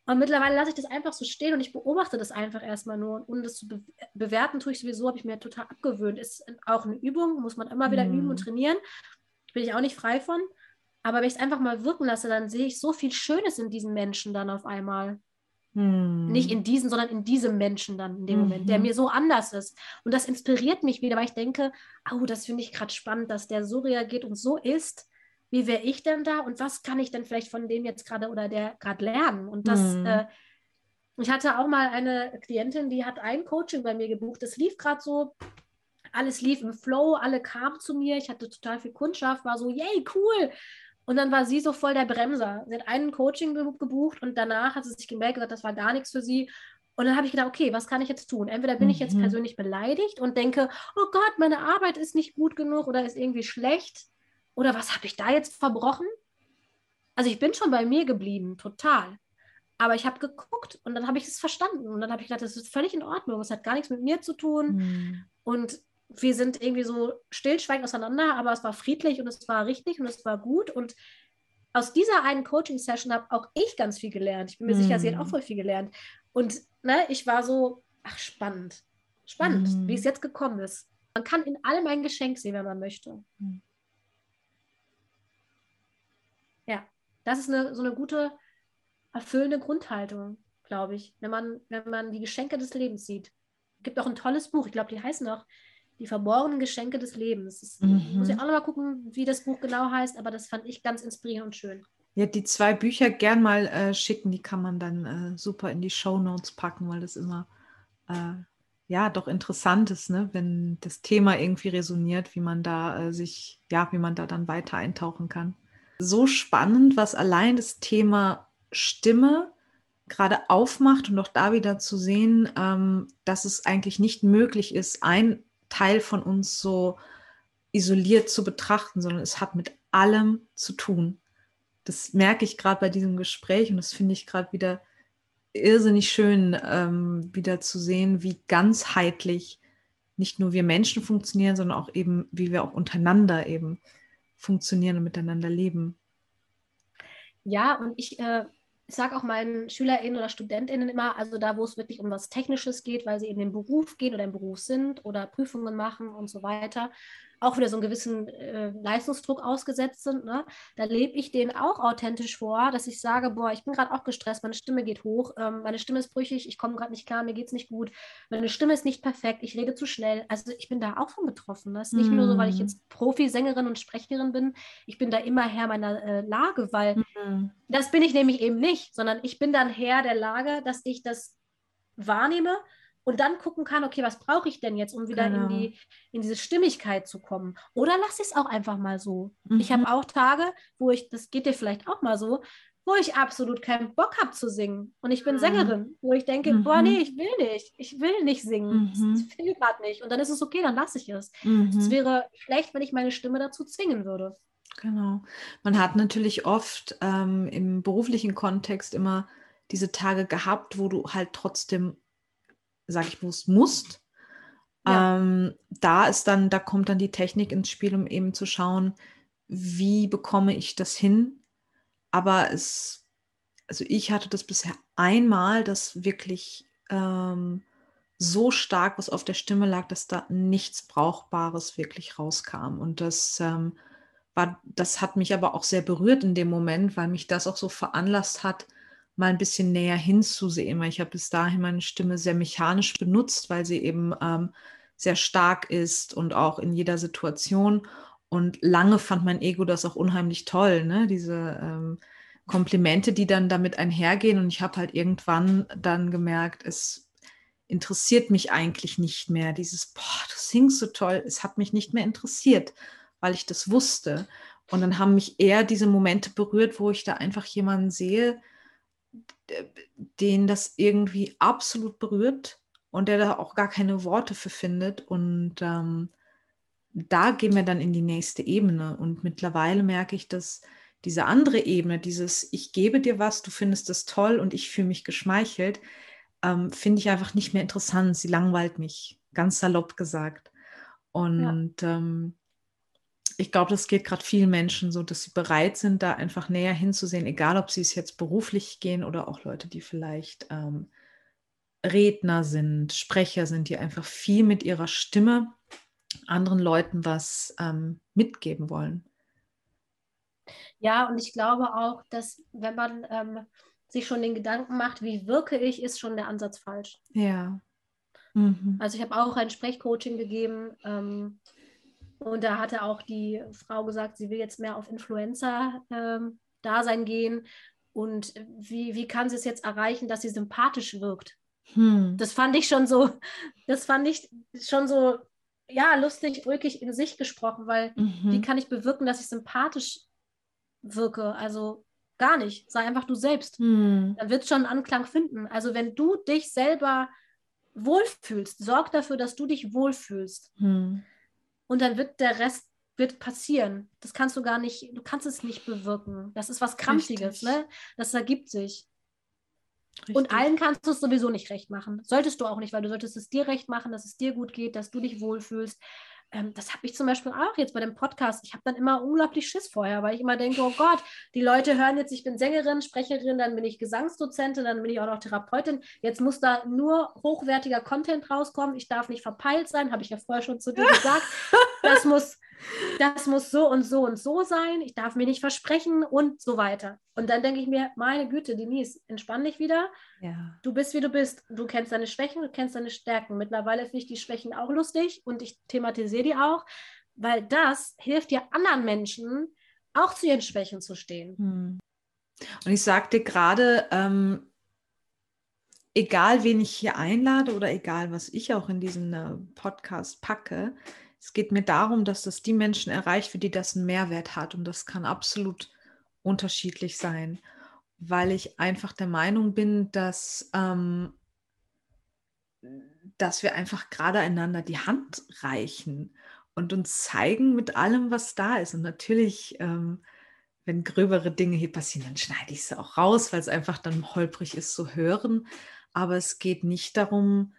Und mittlerweile lasse ich das einfach so stehen und ich beobachte das einfach erstmal nur. Und das zu be bewerten tue ich sowieso, habe ich mir total abgewöhnt. Ist auch eine Übung, muss man immer wieder mhm. üben und trainieren. Bin ich auch nicht frei von. Aber wenn ich es einfach mal wirken lasse, dann sehe ich so viel Schönes in diesen Menschen dann auf einmal. Hm. Nicht in diesen, sondern in diesem Menschen dann in dem mhm. Moment, der mir so anders ist. Und das inspiriert mich wieder, weil ich denke, oh, das finde ich gerade spannend, dass der so reagiert und so ist. Wie wäre ich denn da und was kann ich denn vielleicht von dem jetzt gerade oder der gerade lernen? Und das, mhm. äh, ich hatte auch mal eine Klientin, die hat ein Coaching bei mir gebucht. Das lief gerade so, alles lief im Flow, alle kamen zu mir. Ich hatte total viel Kundschaft, war so, yay, cool. Und dann war sie so voll der Bremser. Sie hat einen Coaching gebucht und danach hat sie sich gemeldet, gesagt, das war gar nichts für sie. Und dann habe ich gedacht, okay, was kann ich jetzt tun? Entweder bin mhm. ich jetzt mhm. persönlich beleidigt und denke, oh Gott, meine Arbeit ist nicht gut genug oder ist irgendwie schlecht. Oder was habe ich da jetzt verbrochen? Also ich bin schon bei mir geblieben, total. Aber ich habe geguckt und dann habe ich es verstanden. Und dann habe ich gedacht, das ist völlig in Ordnung. Es hat gar nichts mit mir zu tun. Mhm. Und wir sind irgendwie so stillschweigend auseinander, aber es war friedlich und es war richtig und es war gut. Und aus dieser einen Coaching-Session habe auch ich ganz viel gelernt. Ich bin mir mm. sicher, sie hat auch mhm. voll viel gelernt. Und ne, ich war so, ach, spannend. Spannend, mm. wie es jetzt gekommen ist. Man kann in allem ein Geschenk sehen, wenn man möchte. Mm. Ja, das ist eine, so eine gute, erfüllende Grundhaltung, glaube ich, wenn man, wenn man die Geschenke des Lebens sieht. Es gibt auch ein tolles Buch, ich glaube, die heißen auch die verborgenen Geschenke des Lebens. Das mhm. Muss ich auch noch mal gucken, wie das Buch genau heißt, aber das fand ich ganz inspirierend und schön. Ja, die zwei Bücher gern mal äh, schicken, die kann man dann äh, super in die Show Notes packen, weil das immer äh, ja doch interessant ist, ne? wenn das Thema irgendwie resoniert, wie man da äh, sich, ja, wie man da dann weiter eintauchen kann. So spannend, was allein das Thema Stimme gerade aufmacht und auch da wieder zu sehen, ähm, dass es eigentlich nicht möglich ist, ein Teil von uns so isoliert zu betrachten, sondern es hat mit allem zu tun. Das merke ich gerade bei diesem Gespräch und das finde ich gerade wieder irrsinnig schön, ähm, wieder zu sehen, wie ganzheitlich nicht nur wir Menschen funktionieren, sondern auch eben, wie wir auch untereinander eben funktionieren und miteinander leben. Ja, und ich äh, ich sage auch meinen SchülerInnen oder StudentInnen immer, also da, wo es wirklich um was Technisches geht, weil sie in den Beruf gehen oder im Beruf sind oder Prüfungen machen und so weiter, auch wieder so einen gewissen äh, Leistungsdruck ausgesetzt sind, ne? da lebe ich denen auch authentisch vor, dass ich sage, boah, ich bin gerade auch gestresst, meine Stimme geht hoch, ähm, meine Stimme ist brüchig, ich komme gerade nicht klar, mir geht es nicht gut, meine Stimme ist nicht perfekt, ich rede zu schnell. Also ich bin da auch von betroffen. Das ist nicht mm. nur so, weil ich mhm. jetzt Profisängerin und Sprecherin bin, ich bin da immer Herr meiner äh, Lage, weil mm. das bin ich nämlich eben nicht, sondern ich bin dann Herr der Lage, dass ich das wahrnehme und dann gucken kann, okay, was brauche ich denn jetzt, um wieder genau. in, die, in diese Stimmigkeit zu kommen? Oder lasse ich es auch einfach mal so. Mhm. Ich habe auch Tage, wo ich, das geht dir vielleicht auch mal so, wo ich absolut keinen Bock habe zu singen. Und ich bin mhm. Sängerin, wo ich denke, mhm. boah, nee, ich will nicht. Ich will nicht singen. Mhm. Das will gerade nicht. Und dann ist es okay, dann lasse ich es. Mhm. Es wäre schlecht, wenn ich meine Stimme dazu zwingen würde. Genau. Man hat natürlich oft ähm, im beruflichen Kontext immer diese Tage gehabt, wo du halt trotzdem sag ich bewusst, musst. Ja. Ähm, da ist dann, da kommt dann die Technik ins Spiel, um eben zu schauen, wie bekomme ich das hin? Aber es, also ich hatte das bisher einmal, dass wirklich ähm, so stark was auf der Stimme lag, dass da nichts Brauchbares wirklich rauskam. Und das ähm, war, das hat mich aber auch sehr berührt in dem Moment, weil mich das auch so veranlasst hat, mal ein bisschen näher hinzusehen, weil ich habe bis dahin meine Stimme sehr mechanisch benutzt, weil sie eben ähm, sehr stark ist und auch in jeder Situation. Und lange fand mein Ego das auch unheimlich toll, ne? diese ähm, Komplimente, die dann damit einhergehen. Und ich habe halt irgendwann dann gemerkt, es interessiert mich eigentlich nicht mehr. Dieses, boah, du singst so toll, es hat mich nicht mehr interessiert, weil ich das wusste. Und dann haben mich eher diese Momente berührt, wo ich da einfach jemanden sehe, den das irgendwie absolut berührt und der da auch gar keine Worte für findet. Und ähm, da gehen wir dann in die nächste Ebene. Und mittlerweile merke ich, dass diese andere Ebene, dieses Ich gebe dir was, du findest es toll und ich fühle mich geschmeichelt, ähm, finde ich einfach nicht mehr interessant. Sie langweilt mich, ganz salopp gesagt. Und ja. ähm, ich glaube, das geht gerade vielen Menschen so, dass sie bereit sind, da einfach näher hinzusehen, egal ob sie es jetzt beruflich gehen oder auch Leute, die vielleicht ähm, Redner sind, Sprecher sind, die einfach viel mit ihrer Stimme anderen Leuten was ähm, mitgeben wollen. Ja, und ich glaube auch, dass wenn man ähm, sich schon den Gedanken macht, wie wirke ich, ist schon der Ansatz falsch. Ja. Mhm. Also ich habe auch ein Sprechcoaching gegeben ähm, und da hatte auch die Frau gesagt, sie will jetzt mehr auf Influencer-Dasein ähm, gehen. Und wie, wie kann sie es jetzt erreichen, dass sie sympathisch wirkt? Hm. Das fand ich schon so, das fand ich schon so ja, lustig, ulkig in sich gesprochen, weil mhm. wie kann ich bewirken, dass ich sympathisch wirke? Also gar nicht. Sei einfach du selbst. Mhm. Dann wird es schon einen Anklang finden. Also wenn du dich selber wohlfühlst, sorg dafür, dass du dich wohlfühlst. Mhm. Und dann wird der Rest wird passieren. Das kannst du gar nicht, du kannst es nicht bewirken. Das ist was Krampfiges, ne? Das ergibt sich. Richtig. Und allen kannst du es sowieso nicht recht machen. Solltest du auch nicht, weil du solltest es dir recht machen, dass es dir gut geht, dass du dich wohlfühlst. Ähm, das habe ich zum Beispiel auch jetzt bei dem Podcast. Ich habe dann immer unglaublich Schiss vorher, weil ich immer denke, oh Gott, die Leute hören jetzt, ich bin Sängerin, Sprecherin, dann bin ich Gesangsdozentin, dann bin ich auch noch Therapeutin. Jetzt muss da nur hochwertiger Content rauskommen. Ich darf nicht verpeilt sein, habe ich ja vorher schon zu dir [laughs] gesagt. Das muss das muss so und so und so sein, ich darf mir nicht versprechen und so weiter. Und dann denke ich mir, meine Güte, Denise, entspann dich wieder. Ja. Du bist, wie du bist. Du kennst deine Schwächen, du kennst deine Stärken. Mittlerweile finde ich die Schwächen auch lustig und ich thematisiere die auch, weil das hilft dir anderen Menschen auch zu ihren Schwächen zu stehen. Hm. Und ich sagte gerade, ähm, egal wen ich hier einlade oder egal was ich auch in diesen äh, Podcast packe, es geht mir darum, dass das die Menschen erreicht, für die das einen Mehrwert hat. Und das kann absolut unterschiedlich sein, weil ich einfach der Meinung bin, dass, ähm, dass wir einfach gerade einander die Hand reichen und uns zeigen mit allem, was da ist. Und natürlich, ähm, wenn gröbere Dinge hier passieren, dann schneide ich sie auch raus, weil es einfach dann holprig ist zu hören. Aber es geht nicht darum,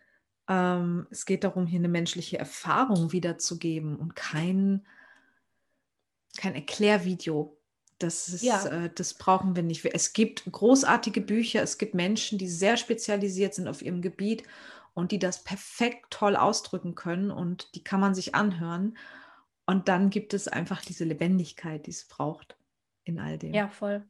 ähm, es geht darum, hier eine menschliche Erfahrung wiederzugeben und kein, kein Erklärvideo. Das, ist, ja. äh, das brauchen wir nicht. Es gibt großartige Bücher, es gibt Menschen, die sehr spezialisiert sind auf ihrem Gebiet und die das perfekt toll ausdrücken können und die kann man sich anhören. Und dann gibt es einfach diese Lebendigkeit, die es braucht in all dem. Ja, voll.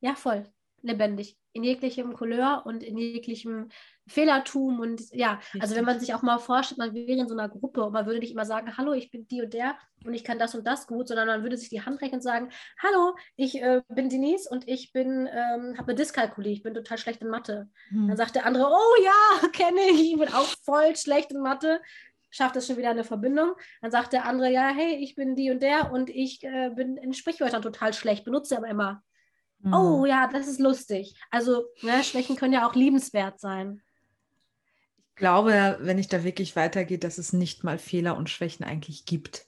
Ja, voll. Lebendig in jeglichem Couleur und in jeglichem Fehlertum und ja, also wenn man sich auch mal vorstellt, man wäre in so einer Gruppe und man würde nicht immer sagen, hallo, ich bin die und der und ich kann das und das gut, sondern man würde sich die Hand reichen und sagen, hallo, ich äh, bin Denise und ich bin, ähm, habe eine Dyskalkulie, ich bin total schlecht in Mathe. Hm. Dann sagt der andere, oh ja, [laughs] kenne ich, ich bin auch voll schlecht in Mathe schafft es schon wieder eine Verbindung. Dann sagt der andere, ja, hey, ich bin die und der und ich äh, bin in Sprichwörtern total schlecht, benutze aber immer Mhm. Oh ja, das ist lustig. Also ne, Schwächen können ja auch liebenswert sein. Ich glaube, wenn ich da wirklich weitergehe, dass es nicht mal Fehler und Schwächen eigentlich gibt.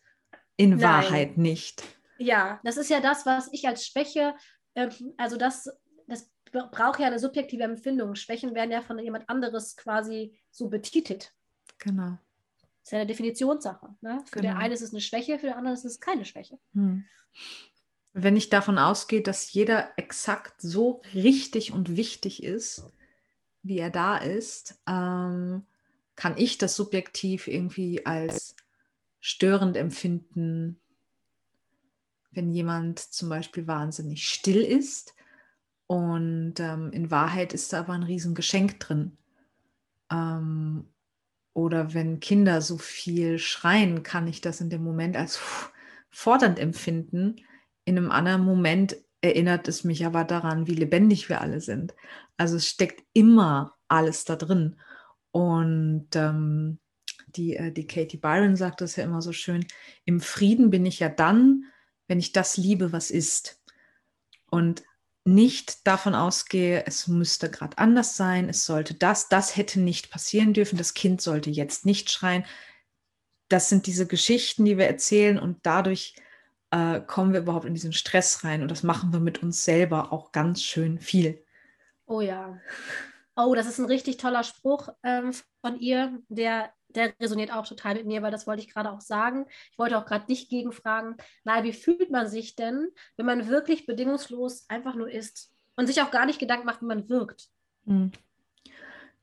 In Nein. Wahrheit nicht. Ja, das ist ja das, was ich als Schwäche, äh, also das, das braucht ja eine subjektive Empfindung. Schwächen werden ja von jemand anderes quasi so betitelt. Genau. ist ja eine Definitionssache. Ne? Für genau. den einen ist es eine Schwäche, für den anderen ist es keine Schwäche. Hm. Wenn ich davon ausgehe, dass jeder exakt so richtig und wichtig ist, wie er da ist, ähm, kann ich das subjektiv irgendwie als störend empfinden, wenn jemand zum Beispiel wahnsinnig still ist und ähm, in Wahrheit ist da aber ein Riesengeschenk drin. Ähm, oder wenn Kinder so viel schreien, kann ich das in dem Moment als fordernd empfinden. In einem anderen Moment erinnert es mich aber daran, wie lebendig wir alle sind. Also es steckt immer alles da drin. Und ähm, die, äh, die Katie Byron sagt das ja immer so schön, im Frieden bin ich ja dann, wenn ich das liebe, was ist. Und nicht davon ausgehe, es müsste gerade anders sein, es sollte das, das hätte nicht passieren dürfen, das Kind sollte jetzt nicht schreien. Das sind diese Geschichten, die wir erzählen und dadurch äh, kommen wir überhaupt in diesen Stress rein und das machen wir mit uns selber auch ganz schön viel. Oh ja. Oh, das ist ein richtig toller Spruch ähm, von ihr, der der resoniert auch total mit mir, weil das wollte ich gerade auch sagen. Ich wollte auch gerade dich gegenfragen, naja, wie fühlt man sich denn, wenn man wirklich bedingungslos einfach nur ist und sich auch gar nicht Gedanken macht, wie man wirkt? Hm.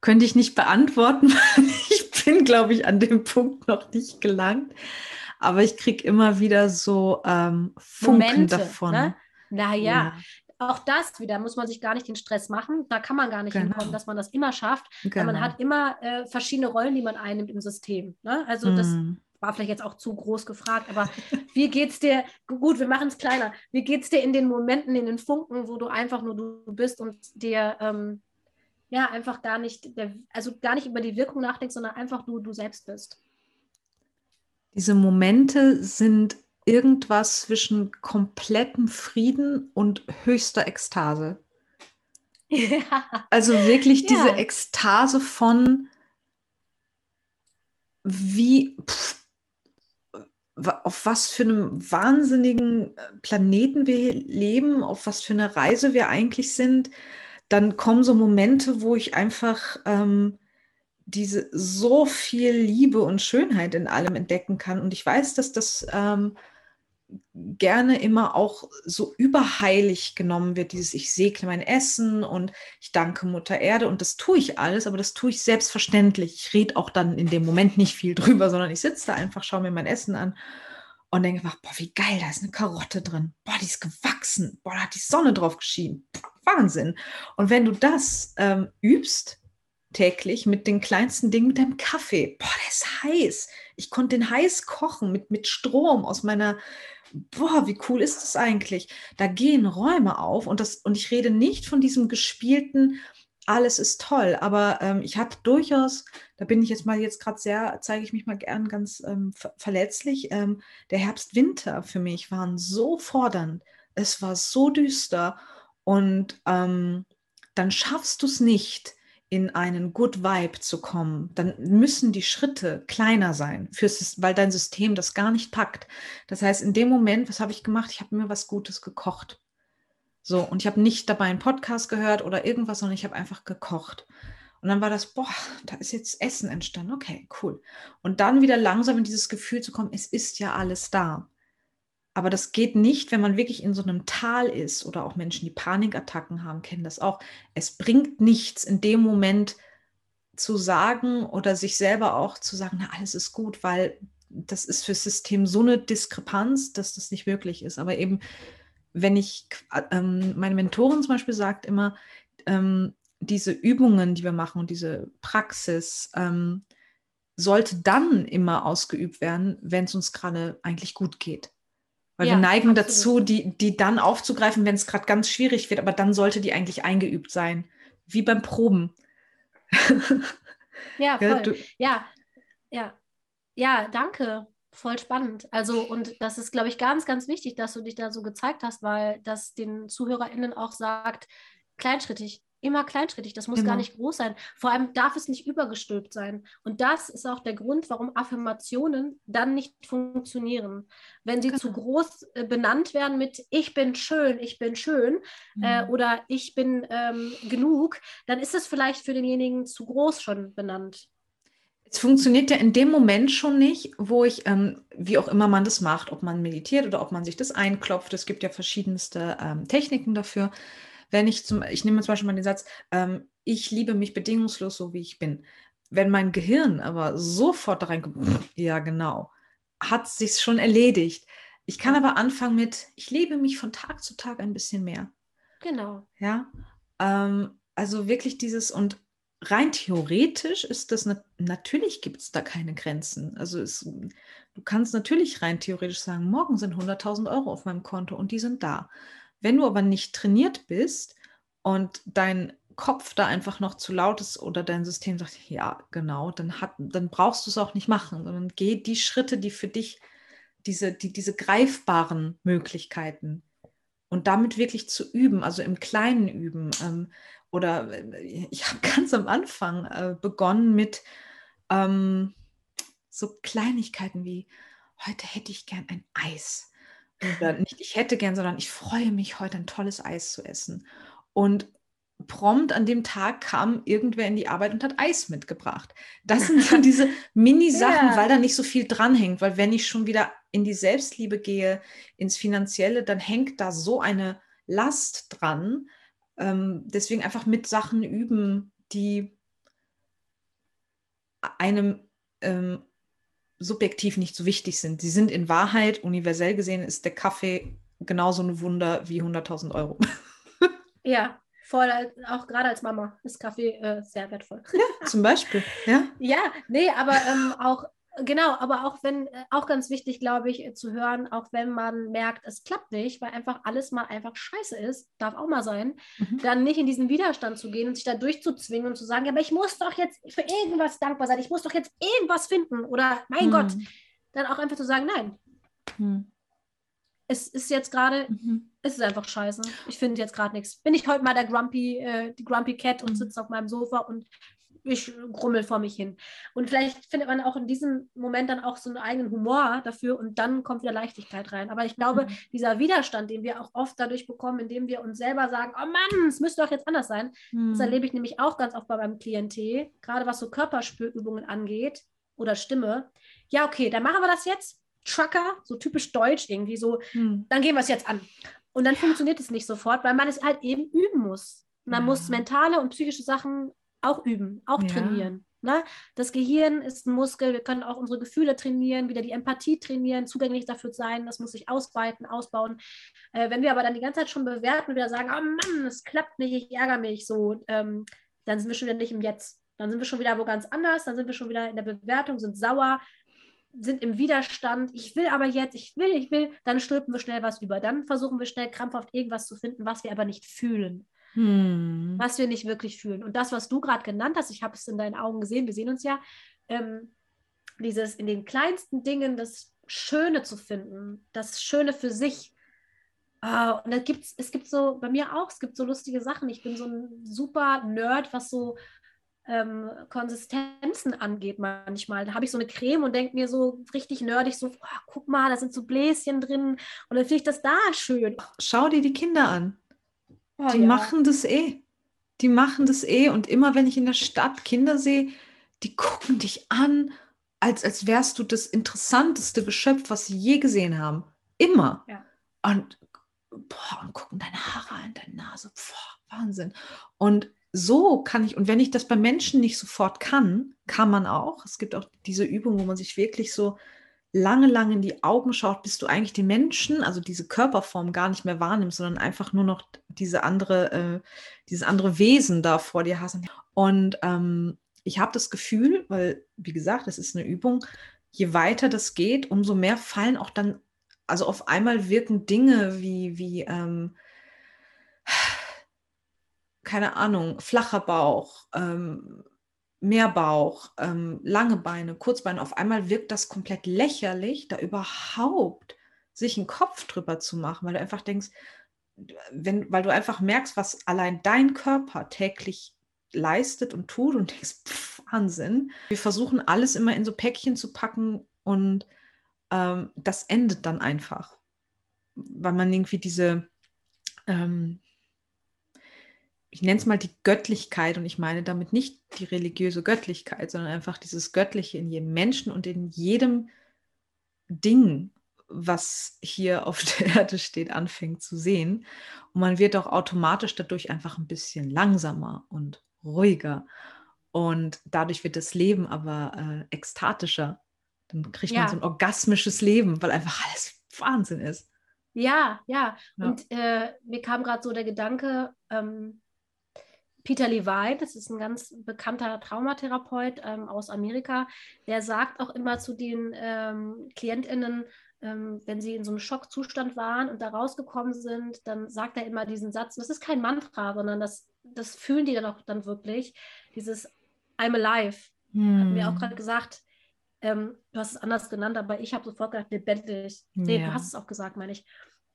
Könnte ich nicht beantworten, [laughs] weil ich bin, glaube ich, an dem Punkt noch nicht gelangt. Aber ich kriege immer wieder so ähm, Funken Momente, davon. Ne? Naja, ja auch das wieder muss man sich gar nicht den Stress machen. Da kann man gar nicht genau. hinkommen, dass man das immer schafft. Genau. man hat immer äh, verschiedene Rollen, die man einnimmt im System. Ne? Also mm. das war vielleicht jetzt auch zu groß gefragt, aber [laughs] wie geht's dir? Gut, wir machen es kleiner. Wie geht's dir in den Momenten, in den Funken, wo du einfach nur du bist und dir ähm, ja einfach gar nicht, der, also gar nicht über die Wirkung nachdenkst, sondern einfach du du selbst bist? Diese Momente sind irgendwas zwischen komplettem Frieden und höchster Ekstase. Ja. [laughs] Also wirklich diese ja. Ekstase von wie pff, auf was für einem wahnsinnigen Planeten wir leben, auf was für eine Reise wir eigentlich sind, dann kommen so Momente, wo ich einfach ähm, diese so viel Liebe und Schönheit in allem entdecken kann. Und ich weiß, dass das ähm, gerne immer auch so überheilig genommen wird, dieses ich segne mein Essen und ich danke Mutter Erde und das tue ich alles, aber das tue ich selbstverständlich. Ich rede auch dann in dem Moment nicht viel drüber, sondern ich sitze da einfach, schaue mir mein Essen an und denke, boah, wie geil, da ist eine Karotte drin. Boah, die ist gewachsen. Boah, da hat die Sonne drauf geschienen. Wahnsinn. Und wenn du das ähm, übst, täglich mit den kleinsten Dingen, mit deinem Kaffee. Boah, der ist heiß. Ich konnte den heiß kochen mit, mit Strom aus meiner, boah, wie cool ist das eigentlich? Da gehen Räume auf und, das, und ich rede nicht von diesem gespielten, alles ist toll, aber ähm, ich habe durchaus, da bin ich jetzt mal jetzt gerade sehr, zeige ich mich mal gern ganz ähm, ver verletzlich, ähm, der Herbst-Winter für mich waren so fordernd, es war so düster und ähm, dann schaffst du es nicht, in einen Good Vibe zu kommen, dann müssen die Schritte kleiner sein, fürs, weil dein System das gar nicht packt. Das heißt, in dem Moment, was habe ich gemacht? Ich habe mir was Gutes gekocht. So, und ich habe nicht dabei einen Podcast gehört oder irgendwas, sondern ich habe einfach gekocht. Und dann war das, boah, da ist jetzt Essen entstanden. Okay, cool. Und dann wieder langsam in dieses Gefühl zu kommen, es ist ja alles da. Aber das geht nicht, wenn man wirklich in so einem Tal ist oder auch Menschen, die Panikattacken haben, kennen das auch. Es bringt nichts in dem Moment zu sagen oder sich selber auch zu sagen, na, alles ist gut, weil das ist fürs System so eine Diskrepanz, dass das nicht wirklich ist. Aber eben, wenn ich, ähm, meine Mentorin zum Beispiel sagt immer, ähm, diese Übungen, die wir machen und diese Praxis, ähm, sollte dann immer ausgeübt werden, wenn es uns gerade eigentlich gut geht. Weil ja, wir neigen absolut. dazu, die, die dann aufzugreifen, wenn es gerade ganz schwierig wird, aber dann sollte die eigentlich eingeübt sein. Wie beim Proben. ja, [laughs] voll. Ja, ja, ja, danke. Voll spannend. Also, und das ist, glaube ich, ganz, ganz wichtig, dass du dich da so gezeigt hast, weil das den ZuhörerInnen auch sagt, kleinschrittig immer kleinschrittig. Das muss immer. gar nicht groß sein. Vor allem darf es nicht übergestülpt sein. Und das ist auch der Grund, warum Affirmationen dann nicht funktionieren. Wenn sie genau. zu groß äh, benannt werden mit Ich bin schön, ich bin schön äh, mhm. äh, oder Ich bin ähm, genug, dann ist es vielleicht für denjenigen zu groß schon benannt. Es funktioniert ja in dem Moment schon nicht, wo ich, ähm, wie auch immer man das macht, ob man meditiert oder ob man sich das einklopft. Es gibt ja verschiedenste ähm, Techniken dafür. Wenn ich zum, ich nehme zum Beispiel mal den Satz, ähm, ich liebe mich bedingungslos so, wie ich bin. Wenn mein Gehirn aber sofort da reinkommt, ja genau, hat sich schon erledigt. Ich kann aber anfangen mit, ich liebe mich von Tag zu Tag ein bisschen mehr. Genau. Ja. Ähm, also wirklich dieses und rein theoretisch ist das natürlich gibt es da keine Grenzen. Also es, du kannst natürlich rein theoretisch sagen, morgen sind 100.000 Euro auf meinem Konto und die sind da. Wenn du aber nicht trainiert bist und dein Kopf da einfach noch zu laut ist oder dein System sagt, ja, genau, dann, hat, dann brauchst du es auch nicht machen, sondern geh die Schritte, die für dich diese, die, diese greifbaren Möglichkeiten und damit wirklich zu üben, also im Kleinen üben. Ähm, oder äh, ich habe [laughs] ganz am Anfang äh, begonnen mit ähm, so Kleinigkeiten wie, heute hätte ich gern ein Eis. Oder nicht ich hätte gern, sondern ich freue mich, heute ein tolles Eis zu essen. Und prompt an dem Tag kam irgendwer in die Arbeit und hat Eis mitgebracht. Das sind so [laughs] diese Mini-Sachen, ja. weil da nicht so viel dranhängt. Weil wenn ich schon wieder in die Selbstliebe gehe, ins Finanzielle, dann hängt da so eine Last dran, ähm, deswegen einfach mit Sachen üben, die einem ähm, subjektiv nicht so wichtig sind. Sie sind in Wahrheit, universell gesehen, ist der Kaffee genauso ein Wunder wie 100.000 Euro. [laughs] Ja, voll, auch gerade als Mama ist Kaffee äh, sehr wertvoll. Ja, zum Beispiel. Ja, [laughs] ja nee, aber ähm, auch Genau, aber auch wenn, äh, auch ganz wichtig, glaube ich, äh, zu hören, auch wenn man merkt, es klappt nicht, weil einfach alles mal einfach scheiße ist, darf auch mal sein, mhm. dann nicht in diesen Widerstand zu gehen und sich da durchzuzwingen und zu sagen, ja, aber ich muss doch jetzt für irgendwas dankbar sein, ich muss doch jetzt irgendwas finden oder mein mhm. Gott, dann auch einfach zu sagen, nein. Mhm. Es ist jetzt gerade, mhm. es ist einfach scheiße. Ich finde jetzt gerade nichts. Bin ich heute mal der Grumpy, äh, die Grumpy Cat und mhm. sitze auf meinem Sofa und ich grummel vor mich hin. Und vielleicht findet man auch in diesem Moment dann auch so einen eigenen Humor dafür und dann kommt wieder Leichtigkeit rein. Aber ich glaube, mhm. dieser Widerstand, den wir auch oft dadurch bekommen, indem wir uns selber sagen, oh Mann, es müsste doch jetzt anders sein, mhm. das erlebe ich nämlich auch ganz oft bei meinem Klientel, gerade was so Körperspürübungen angeht oder Stimme. Ja, okay, dann machen wir das jetzt. Trucker, so typisch deutsch irgendwie, so, mhm. dann gehen wir es jetzt an. Und dann funktioniert es nicht sofort, weil man es halt eben üben muss. Man ja. muss mentale und psychische Sachen auch üben, auch ja. trainieren. Ne? Das Gehirn ist ein Muskel, wir können auch unsere Gefühle trainieren, wieder die Empathie trainieren, zugänglich dafür sein, das muss sich ausweiten, ausbauen. Äh, wenn wir aber dann die ganze Zeit schon bewerten und wieder sagen, oh Mann, es klappt nicht, ich ärgere mich so, ähm, dann sind wir schon wieder nicht im Jetzt. Dann sind wir schon wieder wo ganz anders, dann sind wir schon wieder in der Bewertung, sind sauer, sind im Widerstand, ich will aber jetzt, ich will, ich will, dann stülpen wir schnell was über. Dann versuchen wir schnell krampfhaft irgendwas zu finden, was wir aber nicht fühlen hm. was wir nicht wirklich fühlen. Und das, was du gerade genannt hast, ich habe es in deinen Augen gesehen, wir sehen uns ja, ähm, dieses in den kleinsten Dingen das Schöne zu finden, das Schöne für sich. Uh, und da gibt's, es gibt so, bei mir auch, es gibt so lustige Sachen. Ich bin so ein super Nerd, was so ähm, Konsistenzen angeht manchmal. Da habe ich so eine Creme und denke mir so richtig nerdig, so, oh, guck mal, da sind so Bläschen drin und dann finde ich das da schön. Schau dir die Kinder an. Oh, die ja. machen das eh. Die machen das eh. Und immer wenn ich in der Stadt Kinder sehe, die gucken dich an, als, als wärst du das interessanteste Geschöpf, was sie je gesehen haben. Immer. Ja. Und, boah, und gucken deine Haare an, deine Nase. Boah, Wahnsinn. Und so kann ich, und wenn ich das bei Menschen nicht sofort kann, kann man auch. Es gibt auch diese Übung, wo man sich wirklich so lange, lange in die Augen schaut, bis du eigentlich den Menschen, also diese Körperform gar nicht mehr wahrnimmst, sondern einfach nur noch diese andere, äh, dieses andere Wesen da vor dir hast. Und ähm, ich habe das Gefühl, weil, wie gesagt, es ist eine Übung, je weiter das geht, umso mehr fallen auch dann, also auf einmal wirken Dinge wie, wie ähm, keine Ahnung, flacher Bauch, ähm, Bauch, ähm, lange Beine, Kurzbeine, auf einmal wirkt das komplett lächerlich, da überhaupt sich einen Kopf drüber zu machen, weil du einfach denkst, wenn, weil du einfach merkst, was allein dein Körper täglich leistet und tut und [laughs] denkst, pff, Wahnsinn. Wir versuchen alles immer in so Päckchen zu packen und ähm, das endet dann einfach, weil man irgendwie diese, ähm, ich nenne es mal die Göttlichkeit und ich meine damit nicht die religiöse Göttlichkeit, sondern einfach dieses Göttliche in jedem Menschen und in jedem Ding, was hier auf [laughs] der Erde steht, anfängt zu sehen. Und man wird auch automatisch dadurch einfach ein bisschen langsamer und ruhiger. Und dadurch wird das Leben aber äh, ekstatischer. Dann kriegt ja. man so ein orgasmisches Leben, weil einfach alles Wahnsinn ist. Ja, ja. ja. Und äh, mir kam gerade so der Gedanke, ähm, Peter Levine, das ist ein ganz bekannter Traumatherapeut ähm, aus Amerika, der sagt auch immer zu den ähm, KlientInnen, ähm, wenn sie in so einem Schockzustand waren und da rausgekommen sind, dann sagt er immer diesen Satz, das ist kein Mantra, sondern das, das fühlen die dann auch dann wirklich, dieses I'm alive. Hm. Hat mir auch gerade gesagt, ähm, du hast es anders genannt, aber ich habe sofort gedacht, lebendig. Nee, ja. du hast es auch gesagt, meine ich.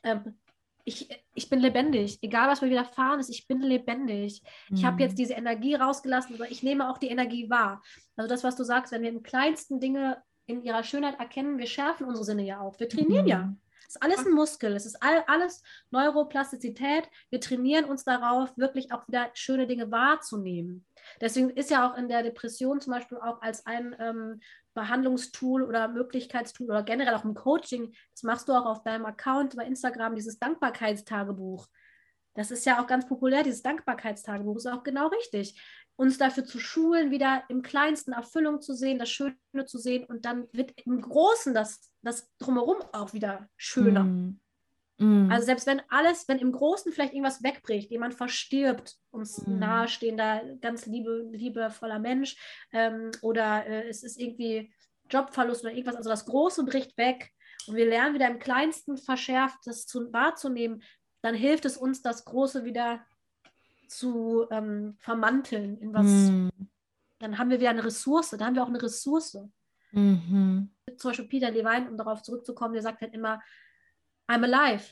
Ähm, ich, ich bin lebendig. Egal, was mir widerfahren ist, ich bin lebendig. Mhm. Ich habe jetzt diese Energie rausgelassen, aber ich nehme auch die Energie wahr. Also das, was du sagst, wenn wir im kleinsten Dinge in ihrer Schönheit erkennen, wir schärfen unsere Sinne ja auch. Wir trainieren mhm. ja. Es ist alles ein Muskel. Es ist all, alles Neuroplastizität. Wir trainieren uns darauf, wirklich auch wieder schöne Dinge wahrzunehmen. Deswegen ist ja auch in der Depression zum Beispiel auch als ein ähm, Behandlungstool oder Möglichkeitstool oder generell auch im Coaching, das machst du auch auf deinem Account bei Instagram, dieses Dankbarkeitstagebuch. Das ist ja auch ganz populär, dieses Dankbarkeitstagebuch ist auch genau richtig. Uns dafür zu schulen, wieder im kleinsten Erfüllung zu sehen, das Schöne zu sehen und dann wird im Großen das, das drumherum auch wieder schöner. Mm. Mm. Also selbst wenn alles, wenn im Großen vielleicht irgendwas wegbricht, jemand verstirbt, uns mm. nahestehender, ganz liebe, liebevoller Mensch, ähm, oder äh, es ist irgendwie Jobverlust oder irgendwas, also das Große bricht weg und wir lernen wieder im Kleinsten verschärft das zu, wahrzunehmen, dann hilft es uns, das Große wieder zu ähm, vermanteln in was. Mm. Dann haben wir wieder eine Ressource, dann haben wir auch eine Ressource. -hmm. Zum Beispiel Peter Levine, um darauf zurückzukommen, der sagt halt immer, I'm alive.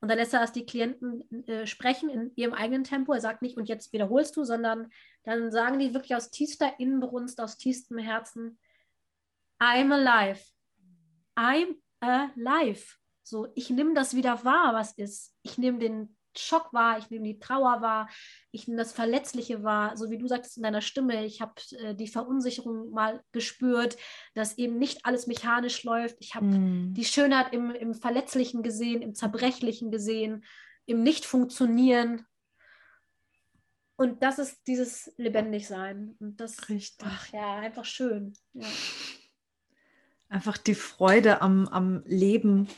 Und dann lässt er erst die Klienten äh, sprechen in ihrem eigenen Tempo. Er sagt nicht, und jetzt wiederholst du, sondern dann sagen die wirklich aus tiefster Innenbrunst, aus tiefstem Herzen, I'm alive. I'm alive. So, ich nehme das wieder wahr, was ist. Ich nehme den Schock wahr, ich nehme die Trauer wahr, ich nehme das Verletzliche wahr, so wie du sagtest in deiner Stimme, ich habe äh, die Verunsicherung mal gespürt, dass eben nicht alles mechanisch läuft. Ich habe mm. die Schönheit im, im Verletzlichen gesehen, im Zerbrechlichen gesehen, im Nicht-Funktionieren. Und das ist dieses Lebendigsein. Und das, Richtig. Ach ja, einfach schön. Ja. Einfach die Freude am, am Leben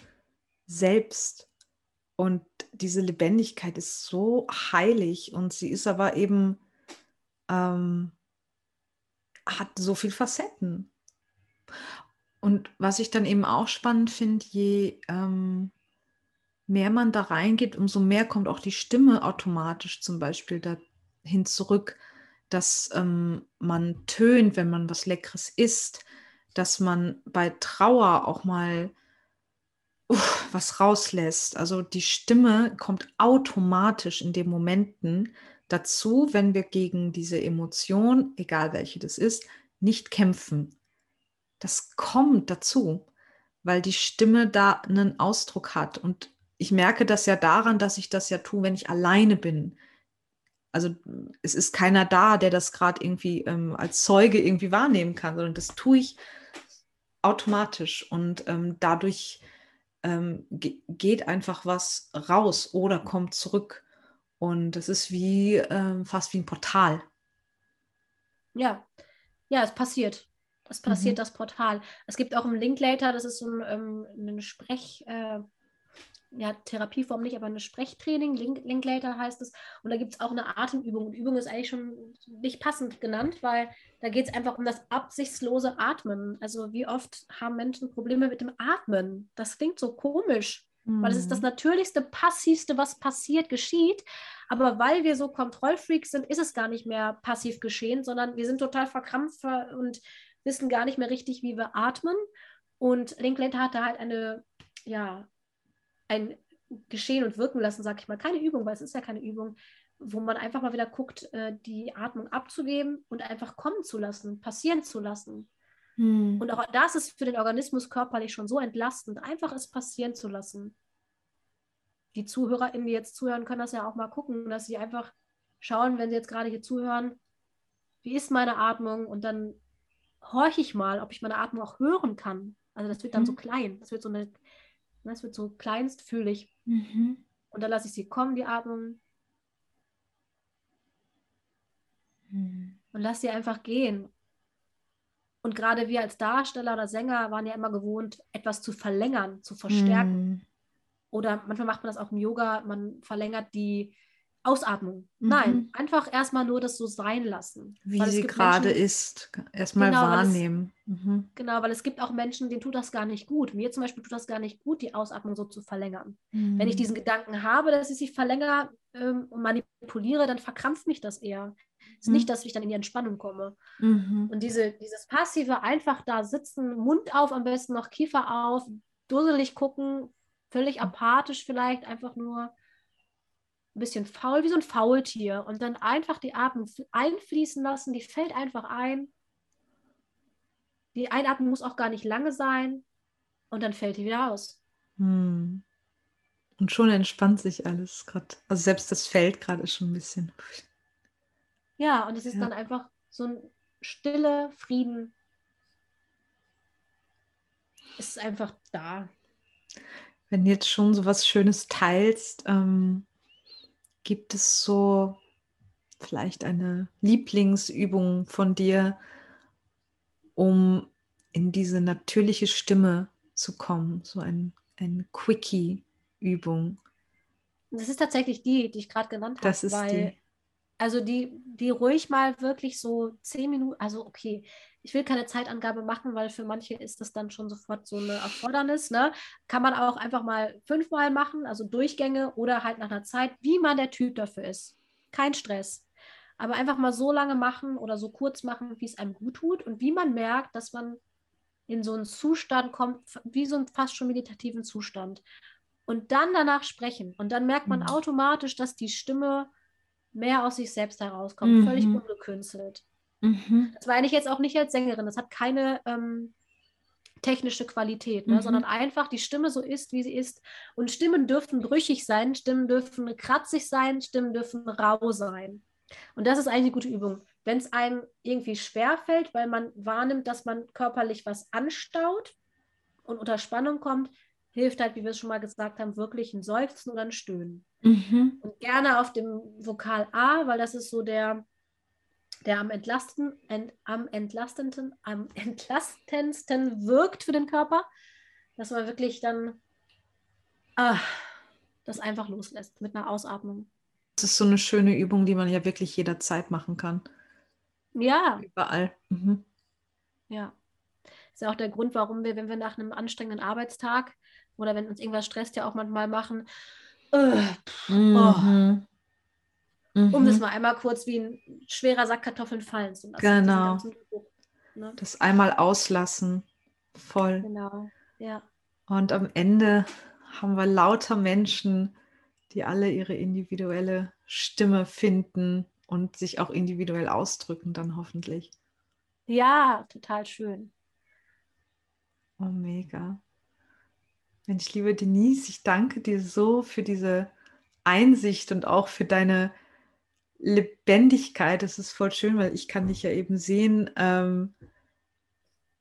selbst und diese Lebendigkeit ist so heilig und sie ist aber eben, ähm, hat so viel Facetten. Und was ich dann eben auch spannend finde, je ähm, mehr man da reingeht, umso mehr kommt auch die Stimme automatisch zum Beispiel dahin zurück, dass ähm, man tönt, wenn man was Leckeres isst, dass man bei Trauer auch mal uff, was rauslässt. Also die Stimme kommt automatisch in den Momenten dazu, wenn wir gegen diese Emotion, egal welche das ist, nicht kämpfen. Das kommt dazu, weil die Stimme da einen Ausdruck hat. Und ich merke das ja daran, dass ich das ja tue, wenn ich alleine bin. Also es ist keiner da, der das gerade irgendwie ähm, als Zeuge irgendwie wahrnehmen kann, sondern das tue ich automatisch. Und ähm, dadurch ähm, geht einfach was raus oder kommt zurück. Und das ist wie ähm, fast wie ein Portal. Ja, ja, es passiert. Es passiert mhm. das Portal. Es gibt auch im Linklater, das ist so ein, ähm, ein Sprech, äh, ja, Therapieform nicht, aber ein Sprechtraining, Link, Linklater heißt es. Und da gibt es auch eine Atemübung. Und Übung ist eigentlich schon nicht passend genannt, weil da geht es einfach um das absichtslose Atmen. Also wie oft haben Menschen Probleme mit dem Atmen? Das klingt so komisch, mhm. weil es ist das mhm. Natürlichste, Passivste, was passiert, geschieht. Aber weil wir so Kontrollfreaks sind, ist es gar nicht mehr passiv geschehen, sondern wir sind total verkrampft und wissen gar nicht mehr richtig, wie wir atmen. Und Linklater hatte halt eine, ja, ein Geschehen und Wirken lassen, sage ich mal, keine Übung, weil es ist ja keine Übung, wo man einfach mal wieder guckt, äh, die Atmung abzugeben und einfach kommen zu lassen, passieren zu lassen. Hm. Und auch das ist für den Organismus körperlich schon so entlastend, einfach es passieren zu lassen. Die ZuhörerInnen, die jetzt zuhören, können das ja auch mal gucken, dass sie einfach schauen, wenn Sie jetzt gerade hier zuhören, wie ist meine Atmung? Und dann horche ich mal, ob ich meine Atmung auch hören kann. Also das wird dann mhm. so klein. Das wird so eine, das wird so kleinstfühlig. Mhm. Und dann lasse ich sie kommen, die Atmung. Mhm. Und lasse sie einfach gehen. Und gerade wir als Darsteller oder Sänger waren ja immer gewohnt, etwas zu verlängern, zu verstärken. Mhm. Oder manchmal macht man das auch im Yoga, man verlängert die, Ausatmung. Mhm. Nein, einfach erstmal nur das so sein lassen. Wie sie gerade ist. Erstmal genau, wahrnehmen. Weil es, mhm. Genau, weil es gibt auch Menschen, denen tut das gar nicht gut. Mir zum Beispiel tut das gar nicht gut, die Ausatmung so zu verlängern. Mhm. Wenn ich mhm. diesen Gedanken habe, dass ich sich verlängere ähm, und manipuliere, dann verkrampft mich das eher. Es ist nicht, mhm. dass ich dann in die Entspannung komme. Mhm. Und diese, dieses passive, einfach da sitzen, Mund auf, am besten noch Kiefer auf, dusselig gucken, völlig apathisch vielleicht, einfach nur ein bisschen faul, wie so ein Faultier. Und dann einfach die Atmung einfließen lassen, die fällt einfach ein. Die Einatmung muss auch gar nicht lange sein. Und dann fällt die wieder aus. Hm. Und schon entspannt sich alles gerade. Also selbst das Feld gerade ist schon ein bisschen. Ja, und es ist ja. dann einfach so ein stille Frieden. Es ist einfach da. Wenn du jetzt schon so was Schönes teilst, ähm, Gibt es so vielleicht eine Lieblingsübung von dir, um in diese natürliche Stimme zu kommen? So ein, ein Quickie-Übung. Das ist tatsächlich die, die ich gerade genannt habe. Das ist weil, die. Also die, die ruhig mal wirklich so zehn Minuten, also okay, ich will keine Zeitangabe machen, weil für manche ist das dann schon sofort so eine Erfordernis. Ne? Kann man auch einfach mal fünfmal machen, also Durchgänge oder halt nach einer Zeit, wie man der Typ dafür ist. Kein Stress. Aber einfach mal so lange machen oder so kurz machen, wie es einem gut tut und wie man merkt, dass man in so einen Zustand kommt, wie so einen fast schon meditativen Zustand. Und dann danach sprechen. Und dann merkt man mhm. automatisch, dass die Stimme mehr aus sich selbst herauskommt, mhm. völlig ungekünstelt. Mhm. Das meine ich jetzt auch nicht als Sängerin. Das hat keine ähm, technische Qualität, ne? Mhm. sondern einfach die Stimme so ist, wie sie ist. Und Stimmen dürfen brüchig sein, Stimmen dürfen kratzig sein, Stimmen dürfen rau sein. Und das ist eigentlich eine gute Übung. Wenn es einem irgendwie schwer fällt, weil man wahrnimmt, dass man körperlich was anstaut und unter Spannung kommt, hilft halt, wie wir es schon mal gesagt haben, wirklich ein Seufzen oder ein Stöhnen. Mhm. Und gerne auf dem Vokal A, weil das ist so der, der am, entlasten, ent, am, entlastenden, am [laughs] entlastendsten wirkt für den Körper, dass man wirklich dann ah, das einfach loslässt mit einer Ausatmung. Das ist so eine schöne Übung, die man ja wirklich jederzeit machen kann. Ja. Überall. Mhm. Ja. Das ist ja auch der Grund, warum wir, wenn wir nach einem anstrengenden Arbeitstag oder wenn uns irgendwas stresst, ja auch manchmal machen, uh, mhm. oh, Mhm. Um das mal einmal kurz wie ein schwerer Sack Kartoffeln fallen zu lassen. Genau. ne? Das einmal auslassen. Voll. Genau, ja. Und am Ende haben wir lauter Menschen, die alle ihre individuelle Stimme finden und sich auch individuell ausdrücken, dann hoffentlich. Ja, total schön. Oh, mega. Mensch, liebe Denise, ich danke dir so für diese Einsicht und auch für deine Lebendigkeit, das ist voll schön, weil ich kann dich ja eben sehen, ähm,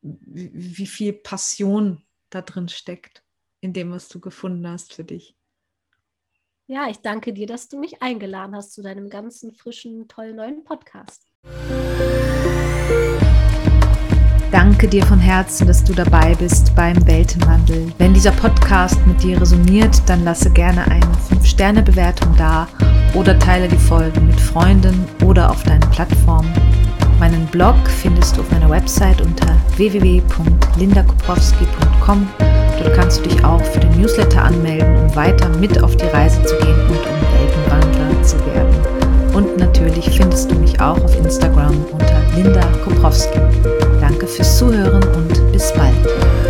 wie, wie viel Passion da drin steckt, in dem, was du gefunden hast für dich. Ja, ich danke dir, dass du mich eingeladen hast zu deinem ganzen frischen, tollen neuen Podcast. Danke dir von Herzen, dass du dabei bist beim Weltenwandel. Wenn dieser Podcast mit dir resoniert, dann lasse gerne eine 5-Sterne-Bewertung da oder teile die Folge mit Freunden oder auf deinen Plattformen. Meinen Blog findest du auf meiner Website unter www.lindakoprowski.com. Dort kannst du dich auch für den Newsletter anmelden, um weiter mit auf die Reise zu gehen und um Weltenwandler zu werden. Und natürlich findest du mich auch auf Instagram unter Linda Koprowski. Danke fürs Zuhören und bis bald.